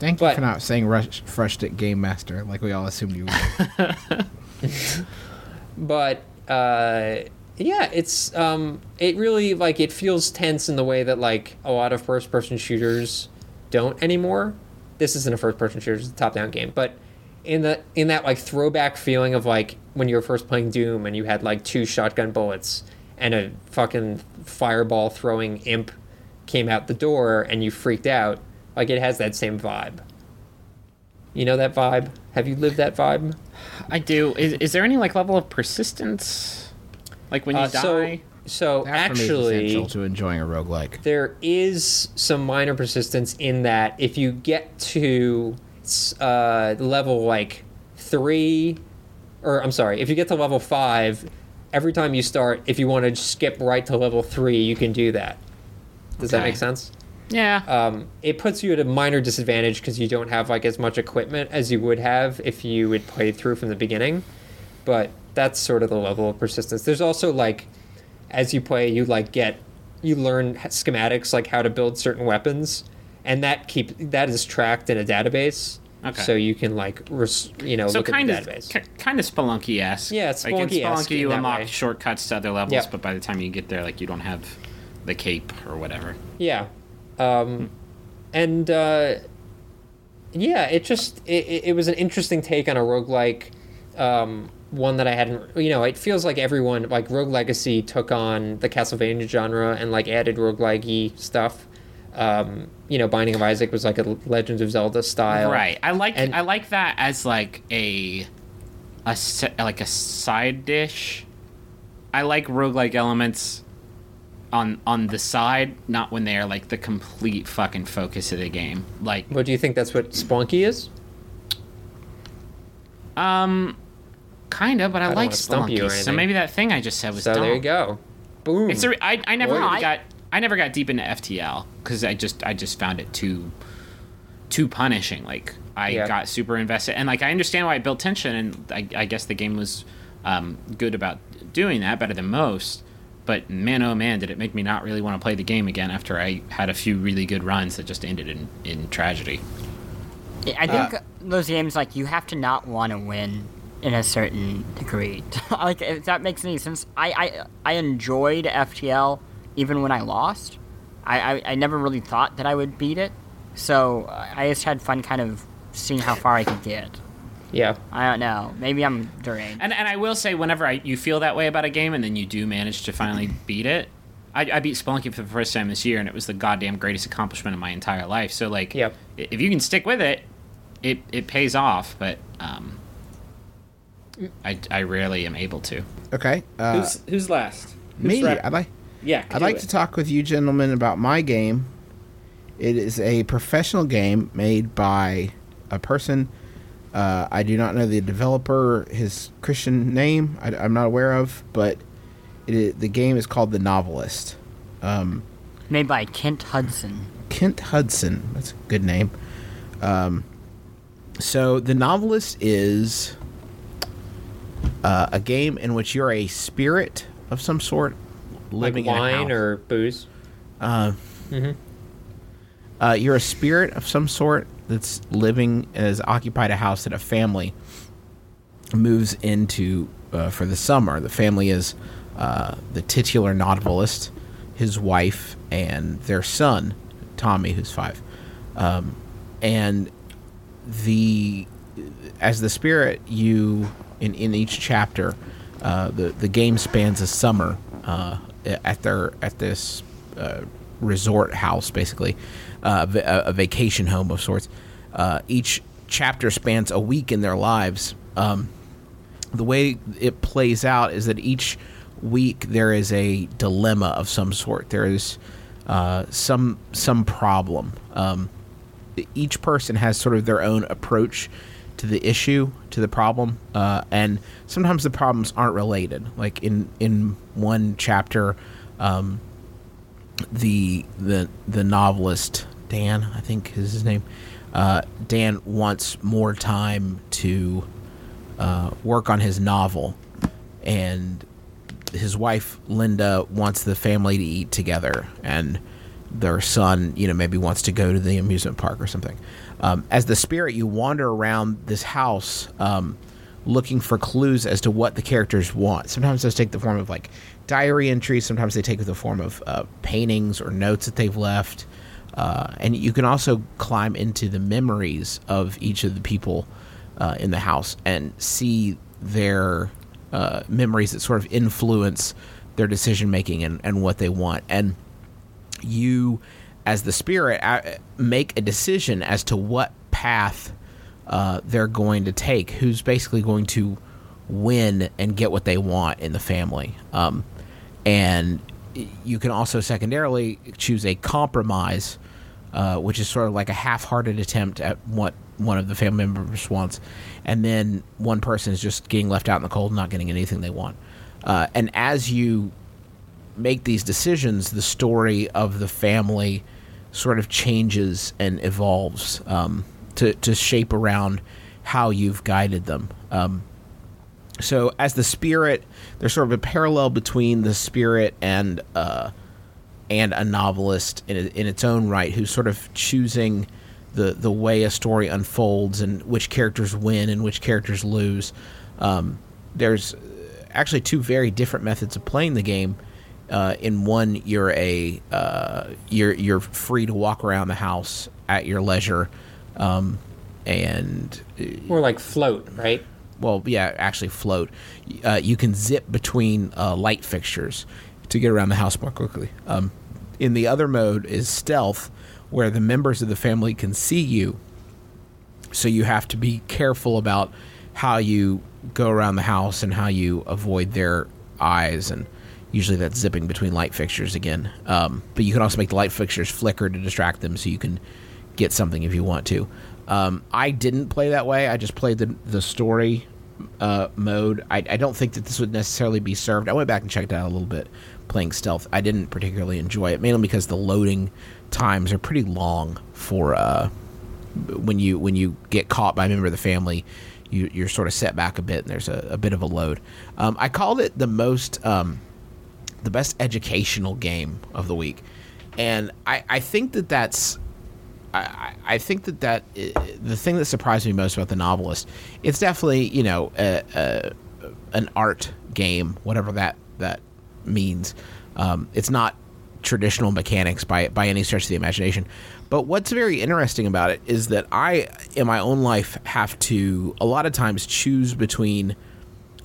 Thank but- you for not saying rush, Rushed It Game Master like we all assumed you would. [LAUGHS] but uh, yeah, it's um, it really like it feels tense in the way that like a lot of first person shooters don't anymore. This isn't a first person shooter; it's a top down game, but in the in that like throwback feeling of like when you were first playing Doom and you had like two shotgun bullets and a fucking fireball throwing imp came out the door and you freaked out. Like it has that same vibe. You know that vibe? Have you lived that vibe? I do. Is, is there any like level of persistence? Like when you Uh, so, so, so That for me is actually, essential to enjoying a roguelike. there is some minor persistence in that if you get to uh, level like three, or I'm sorry, if you get to level five, every time you start, if you want to skip right to level three, you can do that. Does that make sense? yeah. Um, it puts you at a minor disadvantage because you don't have like as much equipment as you would have if you had played through from the beginning. But that's sort of the level of persistence. There's also like, as you play, you like get, you learn schematics like how to build certain weapons, and that keep that is tracked in a database. Okay. So you can like, res, you know, so look kind at of the database. ki- kind of Spelunky esque. Yeah, it's like in Spelunky-esque you unlock way. shortcuts to other levels, Yep. but by the time you get there, like you don't have the cape or whatever. Yeah. Um, and uh, yeah, it just it, it it was an interesting take on a roguelike. Um, one that I hadn't, you know, it feels like everyone, like Rogue Legacy took on the Castlevania genre and like added roguelike stuff. Um, you know, Binding of Isaac was like a Legend of Zelda style. Right. I like And- I like that as like a a like a side dish. I like roguelike elements on on the side, not when they are like the complete fucking focus of the game. Like What do you think that's what Spelunky is? um kind of, but I, don't like wanna stump Spelunky. So maybe that thing I just said was So dumb. there you go. Boom. It's a, I, I never Boy. really got I never got deep into FTL because I just I just found it too too punishing. Like I Yeah. got super invested, and like I understand why it built tension, and I, I guess the game was um, good about doing that, better than most. but man, oh man, did it make me not really want to play the game again after I had a few really good runs that just ended in, in tragedy. I think those games like you have to not want to win in a certain degree. [LAUGHS] like if that makes any sense. I, I I enjoyed FTL even when I lost. I, I, I never really thought that I would beat it, so I just had fun kind of seeing how far I could get. Yeah. I don't know. Maybe I'm deranged. And and I will say, whenever I, you feel that way about a game, and then you do manage to finally beat it, I, I beat Spelunky for the first time this year, and it was the goddamn greatest accomplishment of my entire life. So like, Yep. if you can stick with it, it it pays off. But um, I I rarely am able to. Okay. Uh, who's who's last? Who's me. wrapping? I'd like. yeah, I'd like to talk with you gentlemen about my game. It is a professional game made by a person. Uh, I do not know the developer, his Christian name. I, am not aware of, but it is, the game is called The Novelist. Um, Made by Kent Hudson. Kent Hudson. That's a good name. Um, so the novelist is uh, a game in which you're a spirit of some sort, Like living in a wine or booze. Uh, uh, you're a spirit of some sort that's living has occupied a house that a family moves into uh, for the summer. The family is uh, the titular novelist, his wife, and their son, Tommy, who's five. Um, and the as the spirit, you in in each chapter, uh, the the game spans a summer uh, at their at this uh, resort house, basically, uh, a, a vacation home of sorts. Uh, each chapter spans a week in their lives. Um, the way it plays out is that each week there is a dilemma of some sort. There is uh, some some problem. Um, each person has sort of their own approach to the issue, to the problem, uh, and sometimes the problems aren't related. Like in in one chapter, um, the the the novelist Dan, I think is his name. Uh, Dan wants more time to uh, work on his novel, and his wife Linda wants the family to eat together, and their son, you know, maybe wants to go to the amusement park or something. Um, as the spirit, you wander around this house, um, looking for clues as to what the characters want. Sometimes those take the form of like diary entries. Sometimes they take the form of uh, paintings or notes that they've left. Uh, and you can also climb into the memories of each of the people uh, in the house and see their uh, memories that sort of influence their decision making and, and what they want. And you, as the spirit, uh, make a decision as to what path uh, they're going to take, who's basically going to win and get what they want in the family. Um, and you can also secondarily choose a compromise, uh, which is sort of like a half-hearted attempt at what one of the family members wants, and then one person is just getting left out in the cold, not getting anything they want. Uh, and as you make these decisions, the story of the family sort of changes and evolves um, to to shape around how you've guided them. Um, so as the spirit, there's sort of a parallel between the spirit and uh, and a novelist in in its own right, who's sort of choosing the the way a story unfolds and which characters win and which characters lose. Um, there's actually two very different methods of playing the game. Uh, in one, you're a uh, you're you're free to walk around the house at your leisure, um, and More like float, right? well, yeah, actually float. Uh, you can zip between uh, light fixtures to get around the house more quickly. Um, in the other mode is stealth, where the members of the family can see you. So you have to be careful about how you go around the house and how you avoid their eyes and usually that's zipping between light fixtures again. Um, but you can also make the light fixtures flicker to distract them so you can get something if you want to. Um, i didn't play that way. I just played the, the story uh, mode. I, I don't think that this would necessarily be served. I went back and checked out a little bit playing stealth. I didn't particularly enjoy it mainly because the loading times are pretty long for uh, when you when you get caught by a member of the family, you, you're sort of set back a bit, and there's a, a bit of a load. Um, I called it the most um, the best educational game of the week, and I I think that that's. I, I- think that that the thing that surprised me most about the novelist, it's definitely you know a, a, an art game, whatever that that means. Um, it's not traditional mechanics by by any stretch of the imagination. But what's very interesting about it is that I, in my own life, have to a lot of times choose between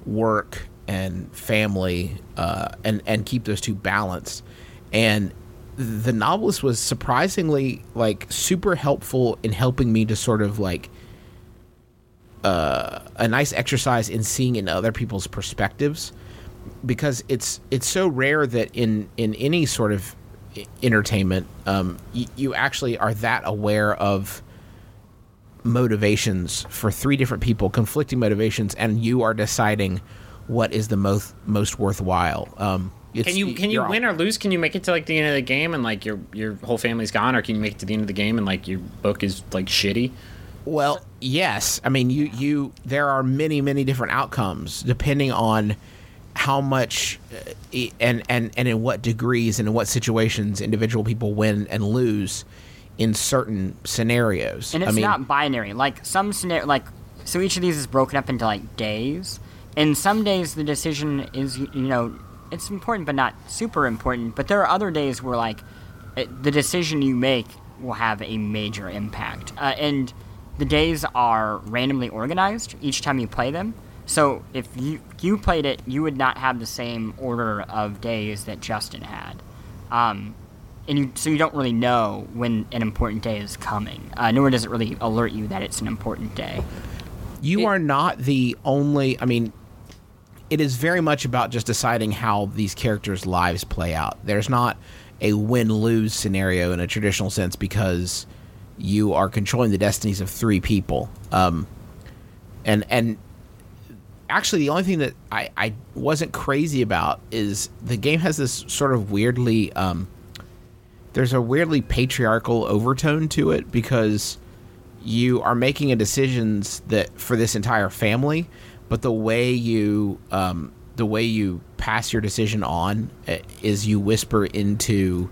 work and family, uh, and and keep those two balanced. And the novelist was surprisingly like super helpful in helping me to sort of like uh, a nice exercise in seeing in other people's perspectives because it's it's so rare that in in any sort of entertainment um, y- you actually are that aware of motivations for three different people conflicting motivations and you are deciding what is the most most worthwhile um, it's, Can you can you you're- win or lose? Can you make it to like the end of the game and like your your whole family's gone, or can you make it to the end of the game and like your book is like shitty? Well, yes. I mean, you you there are many many different outcomes depending on how much uh, e- and and and in what degrees and in what situations individual people win and lose in certain scenarios. And it's I mean, not binary. Like some scenario, like so each of these is broken up into like days. And some days the decision is you know it's important but not super important. But there are other days where like it, the decision you make will have a major impact. Uh, and the days are randomly organized each time you play them. So if you you played it, you would not have the same order of days that Justin had. Um, and you so you don't really know when an important day is coming. Uh, nor does it really alert you that it's an important day. you it- are not the only. I mean, it is very much about just deciding how these characters' lives play out. There's not a win lose scenario in a traditional sense because you are controlling the destinies of three people. Um, and and actually, the only thing that I, I wasn't crazy about is the game has this sort of weirdly. Um, there's a weirdly patriarchal overtone to it because you are making a decisions that for this entire family, but the way you um, the way you pass your decision on uh, is you whisper into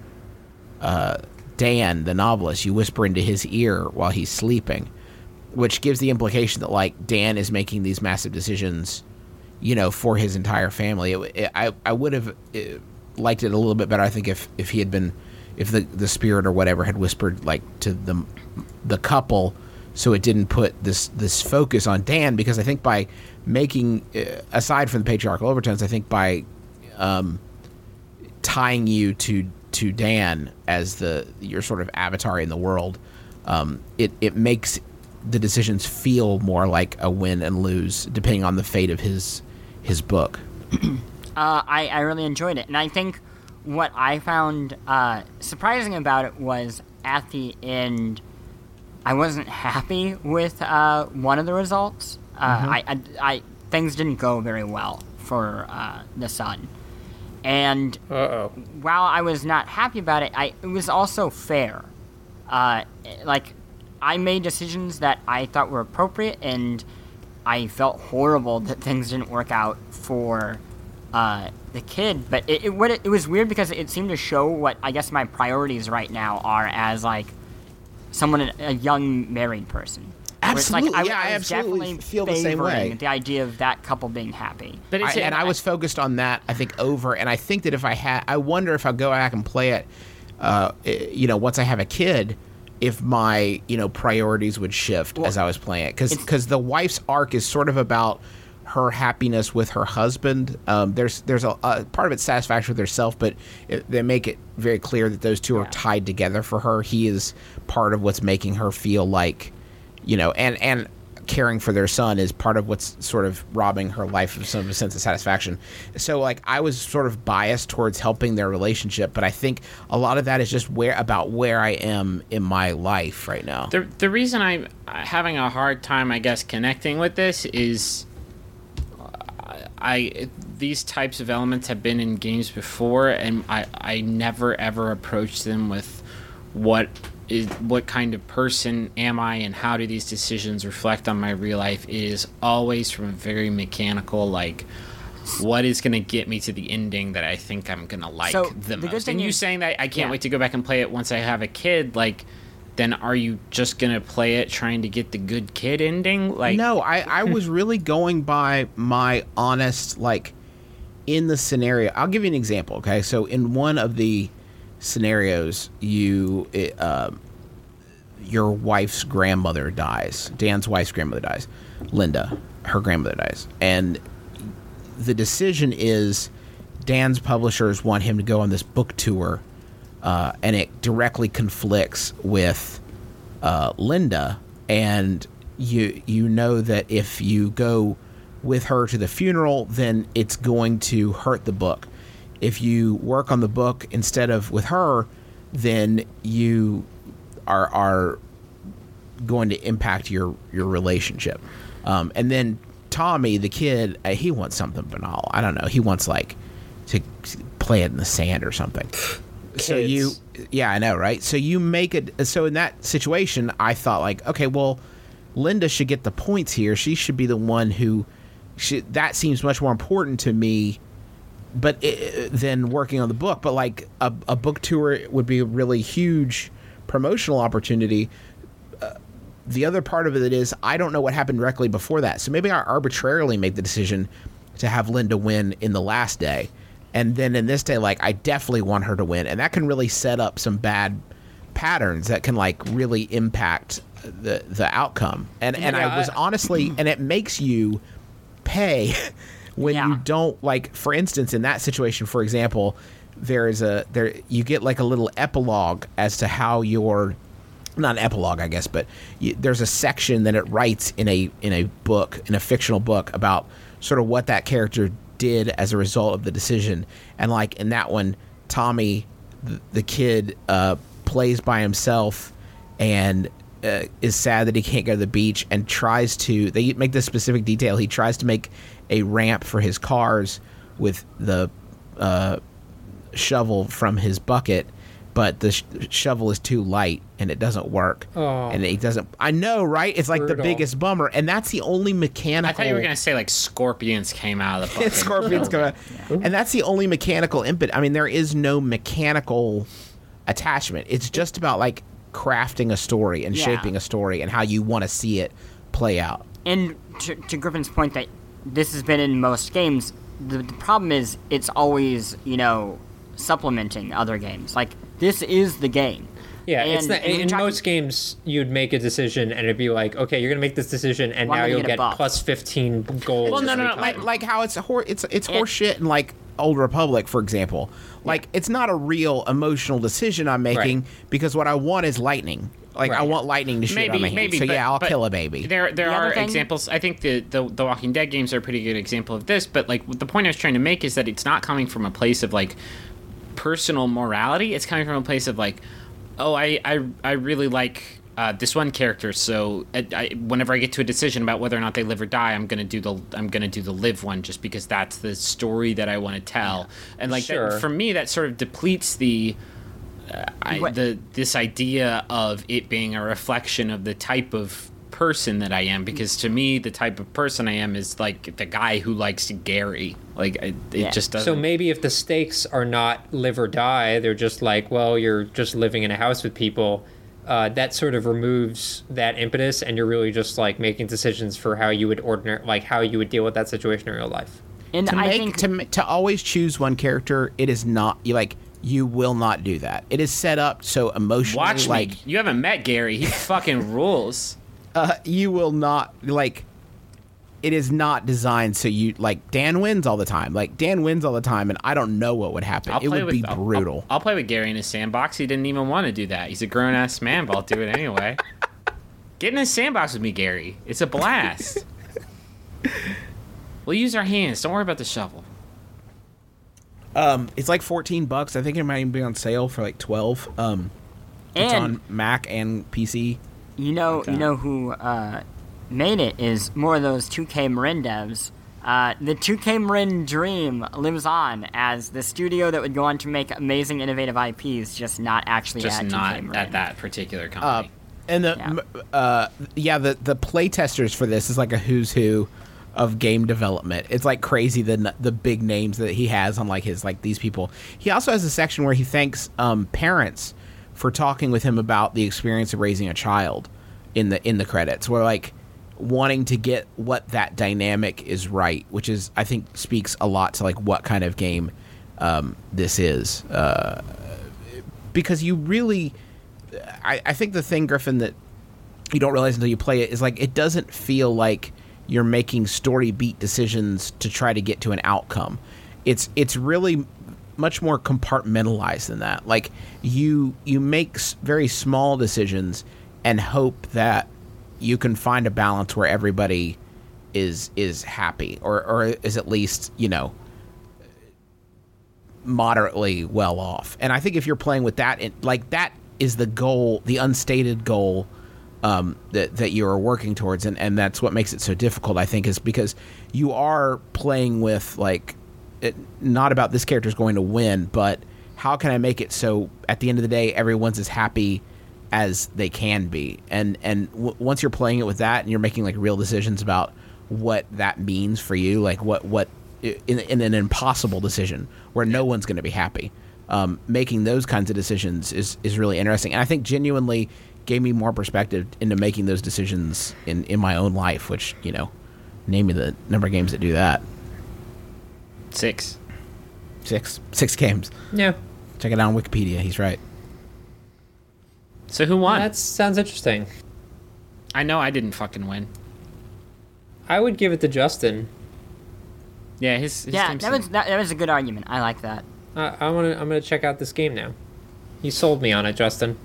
uh, Dan, the novelist. You whisper into his ear while he's sleeping, which gives the implication that like Dan is making these massive decisions, you know, for his entire family. It, it, I I would have uh, liked it a little bit better. I think if if he had been if the the spirit or whatever had whispered like to the the couple so it didn't put this this focus on Dan because I think by making uh, aside from the patriarchal overtones I think by um, tying you to to Dan as the your sort of avatar in the world um, it it makes the decisions feel more like a win and lose depending on the fate of his his book. [CLEARS THROAT] Uh, I, I really enjoyed it, and I think what I found uh, surprising about it was at the end, I wasn't happy with uh, one of the results. Uh, I, I, I things didn't go very well for uh, the son, and Uh oh. while I was not happy about it, I it was also fair. Uh, like I made decisions that I thought were appropriate, and I felt horrible that things didn't work out for uh, the kid. But it it, what it, it was weird because it seemed to show what I guess my priorities right now are as like someone a young married person. Absolutely, like, yeah, I was absolutely definitely feel the same way. The idea of that couple being happy. But it's I, and I was focused on that. I think over, and I think that if I had, I wonder if I go back and play it, uh, eh, you know, once I have a kid, if my you know priorities would shift as I was playing it, because it's- the wife's arc is sort of about her happiness with her husband. Um, there's there's a, a part of it's satisfaction with herself, but it, they make it very clear that those two are tied together for her. He is part of what's making her feel like, you know, and and caring for their son is part of what's sort of robbing her life of some of a sense of satisfaction. So like I was sort of biased towards helping their relationship, but I think a lot of that is just where about where I am in my life right now. The the reason I'm having a hard time, I guess, connecting with this is, I, these types of elements have been in games before, and I I never ever approached them with what is what kind of person am I, and how do these decisions reflect on my real life. It is always from a very mechanical like. what is going to get me to the ending that I think I'm going to like So, the, the most. And you saying that I can't Yeah. wait to go back and play it once I have a kid, like, then are you just to play it trying to get the good kid ending? Like, no, I, I was really going by my honest, like, in the scenario. I'll give you an example, okay? So, in one of the scenarios, you, um your wife's grandmother dies. Dan's wife's grandmother dies. Linda, her grandmother dies. And the decision is Dan's publishers want him to go on this book tour, uh, and it directly conflicts with uh, Linda. And you you know that if you go with her to the funeral, then it's going to hurt the book. If you work on the book instead of with her, then you are are going to impact your your relationship. Um, and then Tommy, the kid, uh, he wants something banal. I don't know. He wants like to play it in the sand or something. So you, yeah, I know, right? So you make it. So in that situation, I thought like, okay, well, Linda should get the points here. She should be the one who. Should, that seems much more important to me but i than working on the book. But like a, a book tour would be a really huge promotional opportunity. Uh, the other part of it is I don't know what happened directly before that, so maybe I arbitrarily made the decision to have Linda win in the last day, and then in this day, like I definitely want her to win, and that can really set up some bad patterns that can like really impact the the outcome. And and Yeah, I was [CLEARS THROAT] honestly, and it makes you pay [LAUGHS] when Yeah. you don't like for instance in that situation for example there is a there you get like a little epilogue as to how your not an epilogue i guess but you, there's a section that it writes in a in a book in a fictional book about sort of what that character did as a result of the decision. And like in that one tommy the, the kid uh plays by himself and uh, is sad that he can't go to the beach and tries to they make this specific detail. He tries to make a ramp for his cars with the uh, shovel from his bucket but the sh- shovel is too light and it doesn't work Oh. and it doesn't i know right it's like the biggest bummer and that's the only mechanical I thought you were going to say, like, scorpions came out of the [LAUGHS] bucket. scorpions come out. And that's the only mechanical input. I mean, there is no mechanical attachment. It's just about like crafting a story and Yeah. shaping a story and how you want to see it play out. And to, to Griffin's point that this has been in most games, the, the problem is it's always, you know, supplementing other games. Like, this is the game. Yeah, it's And- not, and in talking- most games you'd make a decision and it'd be like, okay, you're gonna make this decision, and Well, now you'll get get plus fifteen gold. Well, no, no, no. Like, like how it's a hor- it's it's And- horseshit in like Old Republic, for example. Like it's not a real emotional decision I'm making Right. because what I want is lightning. Like I want lightning to shoot maybe, on my hand. maybe. so but- yeah, I'll kill a baby. There, there The are thing- examples. I think the, the the Walking Dead games are a pretty good example of this. But like the point I was trying to make is that it's not coming from a place of like personal morality. It's coming from a place of like, oh, I I, I really like. Uh, this one character, so I, I, whenever I get to a decision about whether or not they live or die, I'm gonna do the I'm gonna do the live one just because that's the story that I want to tell, and like that- for me that sort of depletes the I, the this idea of it being a reflection of the type of person that I am because to me the type of person I am is like the guy who likes Gary like it, it Yeah. just doesn't So maybe if the stakes are not live or die, they're just like, well, you're just living in a house with people. Uh, that sort of removes that impetus, and you're really just like making decisions for how you would ordinary, like how you would deal with that situation in real life. And to I make think to to always choose one character, it is not you like you will not do that. It is set up so emotionally watch like me you haven't met Gary he [LAUGHS] fucking rules uh, you will not like it is not designed so you like Dan wins all the time. Like Dan wins all the time and I don't know what would happen. I'll it play would with be I'll- I'll- brutal. I'll, play with Gary in his sandbox he didn't even want to do that he's a grown ass man but I'll do it anyway get in his sandbox with me Gary it's a blast [LAUGHS] we'll use our hands don't worry about the shovel um it's like 14 bucks. I think it might even be on sale for like 12. Um it's on Mac and PC. You know, you know who uh, made it is more of those 2K Marin devs. Uh, the 2K Marin dream lives on as the studio that would go on to make amazing, innovative IPs, just not actually just at 2K not Marin. at that particular Uh, company and the Yeah. uh yeah the the play testers for this is like a who's who of game development. It's like crazy the the big names that he has on like his like these people. He also has a section where he thanks um, parents for talking with him about the experience of raising a child in the in the credits. Where like wanting to get what that dynamic is right, which is I think speaks a lot to like what kind of game um, this is. Uh, because you really, I, I think the thing Griffin that you don't realize until you play it is like it doesn't feel like you're making story beat decisions to try to get to an outcome. It's it's really much more compartmentalized than that. Like you you make very small decisions and hope that you can find a balance where everybody is is happy or or is at least you know moderately well off. And I think if you're playing with that, like that is the goal, the unstated goal um, that that you are working towards, and and that's what makes it so difficult. I think is because you are playing with like it, not about this character's going to win, but how can I make it so at the end of the day everyone's as happy as they can be, and and w- once you're playing it with that, and you're making like real decisions about what that means for you, like what what in, in an impossible decision where no one's going to be happy. Um, making those kinds of decisions is is really interesting, and I think genuinely gave me more perspective into making those decisions in in my own life. Which you know, name me the number of games that do that. Six. Six six games. Yeah, Check it out on Wikipedia. He's right. So who won? that sounds interesting. I know I didn't fucking win. I would give it to Justin. Yeah, his, his Yeah, team's- that was that, that was a good argument. I like that. I, I want to. I'm gonna check out this game now. You sold me on it, Justin.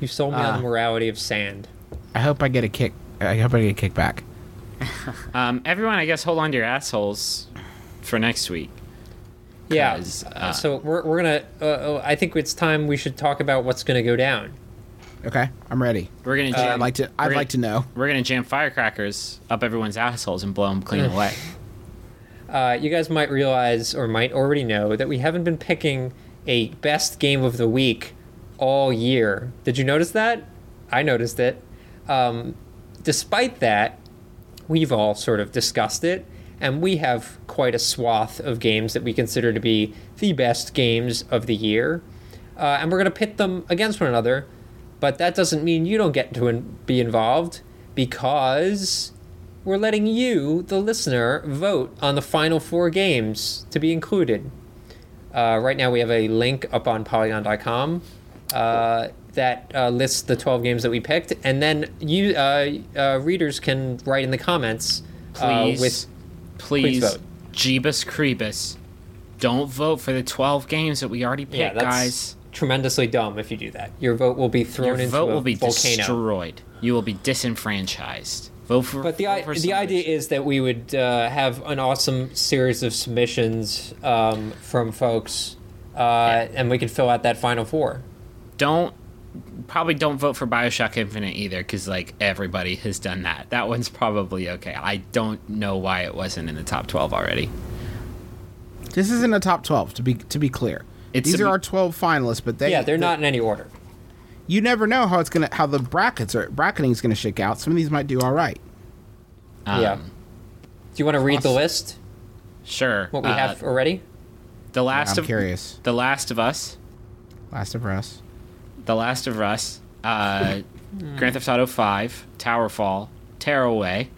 You sold me Ah. on the morality of sand. I hope I get a kick. I hope I get a kickback. Um, everyone, I guess, hold on to your assholes for next week. Yeah. uh, so we're we're gonna. Uh, uh, I think it's time we should talk about what's gonna go down. Okay, I'm ready. We're gonna Uh, I'd like to. I'd we're like to know. We're gonna jam firecrackers up everyone's assholes and blow them clean away. [LAUGHS] Uh, you guys might realize, or might already know, that we haven't been picking a best game of the week all year. Did you notice that? I noticed it. Um, despite that, we've all sort of discussed it, and we have quite a swath of games that we consider to be the best games of the year. Uh, and we're going to pit them against one another, but that doesn't mean you don't get to in- be involved because we're letting you, the listener, vote on the final four games to be included. Uh, right now, we have a link up on Polygon.com uh, that uh, lists the 12 games that we picked, and then you uh, uh, readers can write in the comments uh, Please, please. Jeebus Creebus, don't vote for the 12 games that we already picked, yeah, that's guys. tremendously dumb if you do that. Your vote will be thrown Your into vote will be volcano. destroyed. You will be disenfranchised. Vote for. But the vote i- for the idea is that we would uh, have an awesome series of submissions um, from folks, uh, and we could fill out that final four. don't probably don't vote for Bioshock Infinite either, because like everybody has done that. That one's probably okay. I don't know why it wasn't in the top 12 already. This isn't a top twelve. To be to be clear, It's these a- are our twelve finalists, but they yeah, they're they- not in any order. You never know how it's gonna how the brackets are bracketing is gonna shake out. Some of these might do all right. Um, yeah. Do you want to read the list? Sure. What we Uh, have already? The last I'm of curious. The Last of Us, Last of Us. The Last of Us, uh, Grand Theft Auto 5, Towerfall, Tearaway,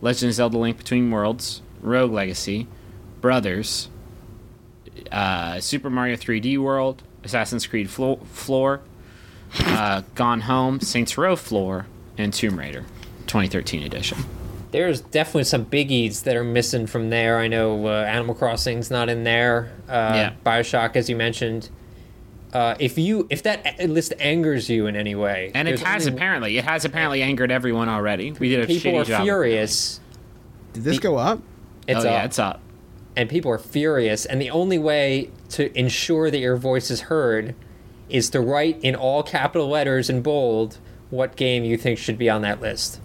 Legend of Zelda: Link Between Worlds, Rogue Legacy, Brothers, uh, Super Mario 3D World, Assassin's Creed Flo- Four, uh, Gone Home, Saints Row Four, and Tomb Raider, 2013 edition. There's definitely some biggies that are missing from there. I know uh, Animal Crossing's not in there. Uh, Yeah. Bioshock, as you mentioned. Uh, if you if that list angers you in any way, And it has only- apparently it has apparently angered everyone already. We did a people are job. furious. Did this The- go up? It's oh yeah, up. it's up. and people are furious and the only way to ensure that your voice is heard is to write in all capital letters in bold what game you think should be on that list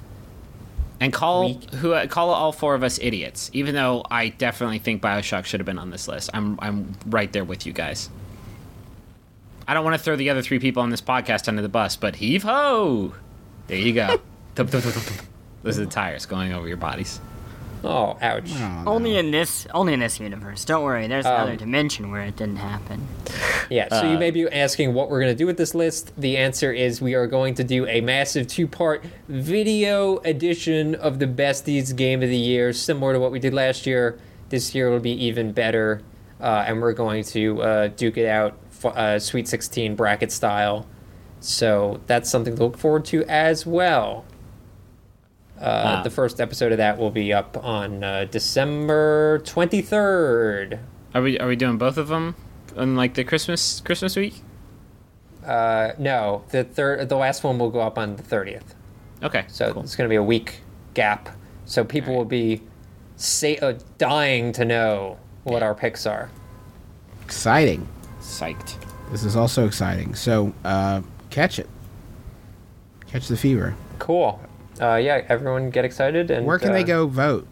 And call Weak. who uh, call all four of us idiots. Even though I definitely think Bioshock should have been on this list. I'm I'm right there with you guys. I don't want to throw the other three people on this podcast under the bus, but heave ho! There you go. [LAUGHS] Thump, thump, thump, thump, thump. Those are the tires going over your bodies. Oh, ouch. Oh, no. Only in this, only in this universe. Don't worry. There's Um, another dimension where it didn't happen. Yeah, so you may be asking what we're going to do with this list. The answer is we are going to do a massive two part video edition of the Besties Game of the Year, similar to what we did last year. This year will be even better, uh, and we're going to uh, duke it out f- uh, Sweet 16 bracket style. So that's something to look forward to as well. Uh, Wow. The first episode of that will be up on uh, December 23rd. Are we are we doing both of them on like the Christmas Christmas week? Uh, no, the third, the last one will go up on the thirtieth. Okay. So cool. it's going to be a week gap. So people Alright. will be say, uh, dying to know what our picks are. Exciting. Psyched. This is also exciting. So, uh, catch it. Catch the fever. Cool. Uh, yeah, everyone get excited and Where can uh, they go vote?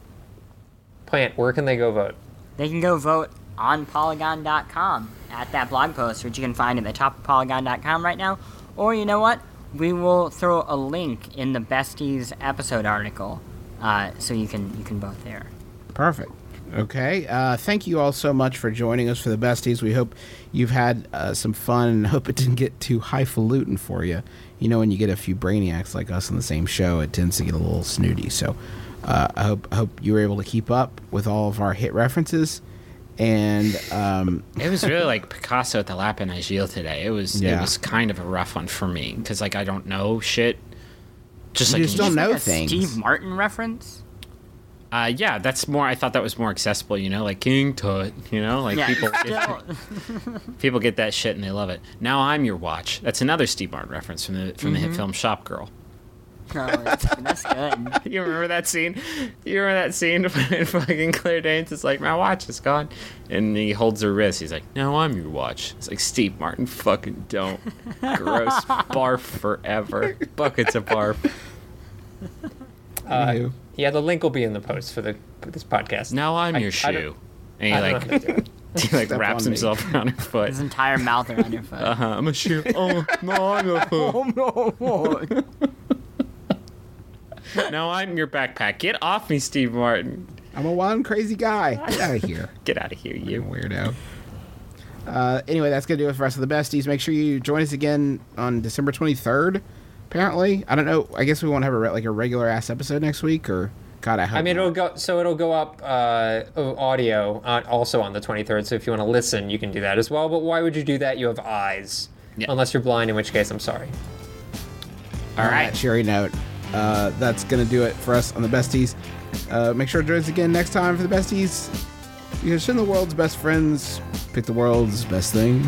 Plante. Where can they go vote? They can go vote on Polygon.com at that blog post, which you can find at the top of Polygon.com right now. Or you know what? We will throw a link in the Besties episode article, uh, so you can you can vote there. Perfect. Okay. Uh, thank you all so much for joining us for the besties. We hope you've had uh, some fun and [LAUGHS] hope it didn't get too highfalutin for you. You know, when you get a few brainiacs like us on the same show, it tends to get a little snooty. So uh, I hope I hope you were able to keep up with all of our hit references. And um, [LAUGHS] It was really like Picasso at the Lapin Agile today. It was Yeah. it was kind of a rough one for me because like I don't know shit. Just You like just don't know Like a things. Steve Martin reference. Uh, yeah, that's more. I thought that was more accessible. You know, like King Tut. You know, like Yeah, people still, [LAUGHS] people get that shit and they love it. Now I'm your watch. That's another Steve Martin reference from the from the hit film Shopgirl. no, it's, that's good. [LAUGHS] You remember that scene? You remember that scene [LAUGHS] when fucking Claire Danes is like, "My watch is gone," and he holds her wrist. He's like, "No, I'm your watch." It's like Steve Martin, fucking don't. Gross, barf forever. Buckets of barf. anywho. Yeah, the link will be in the post for the for this podcast. Now I'm I- your shoe. And he like know how to do it. [LAUGHS] he like Step wraps on me. himself around her foot. His entire mouth around your foot. Uh-huh, I'm a shoe. [LAUGHS] Oh no, I'm a foot. Oh no, no. [LAUGHS] now I'm your backpack. Get off me, Steve Martin. I'm a one crazy guy. Get out of here. Get out of here, You you. weirdo. Uh, anyway, that's gonna do it for us of the besties. Make sure you join us again on December 23rd. Apparently, I don't know. I guess we won't have a re- like a regular ass episode next week, or God, I hope. I mean, it'll go. So it'll go up uh, audio on, also on the 23rd. So if you want to listen, you can do that as well. But why would you do that? You have eyes, Yeah. unless you're blind, in which case I'm sorry. All right, cheery note. Uh, that's gonna do it for us on the besties. Uh, make sure to join us again next time for the besties. You Because in the world's best friends pick the world's best things.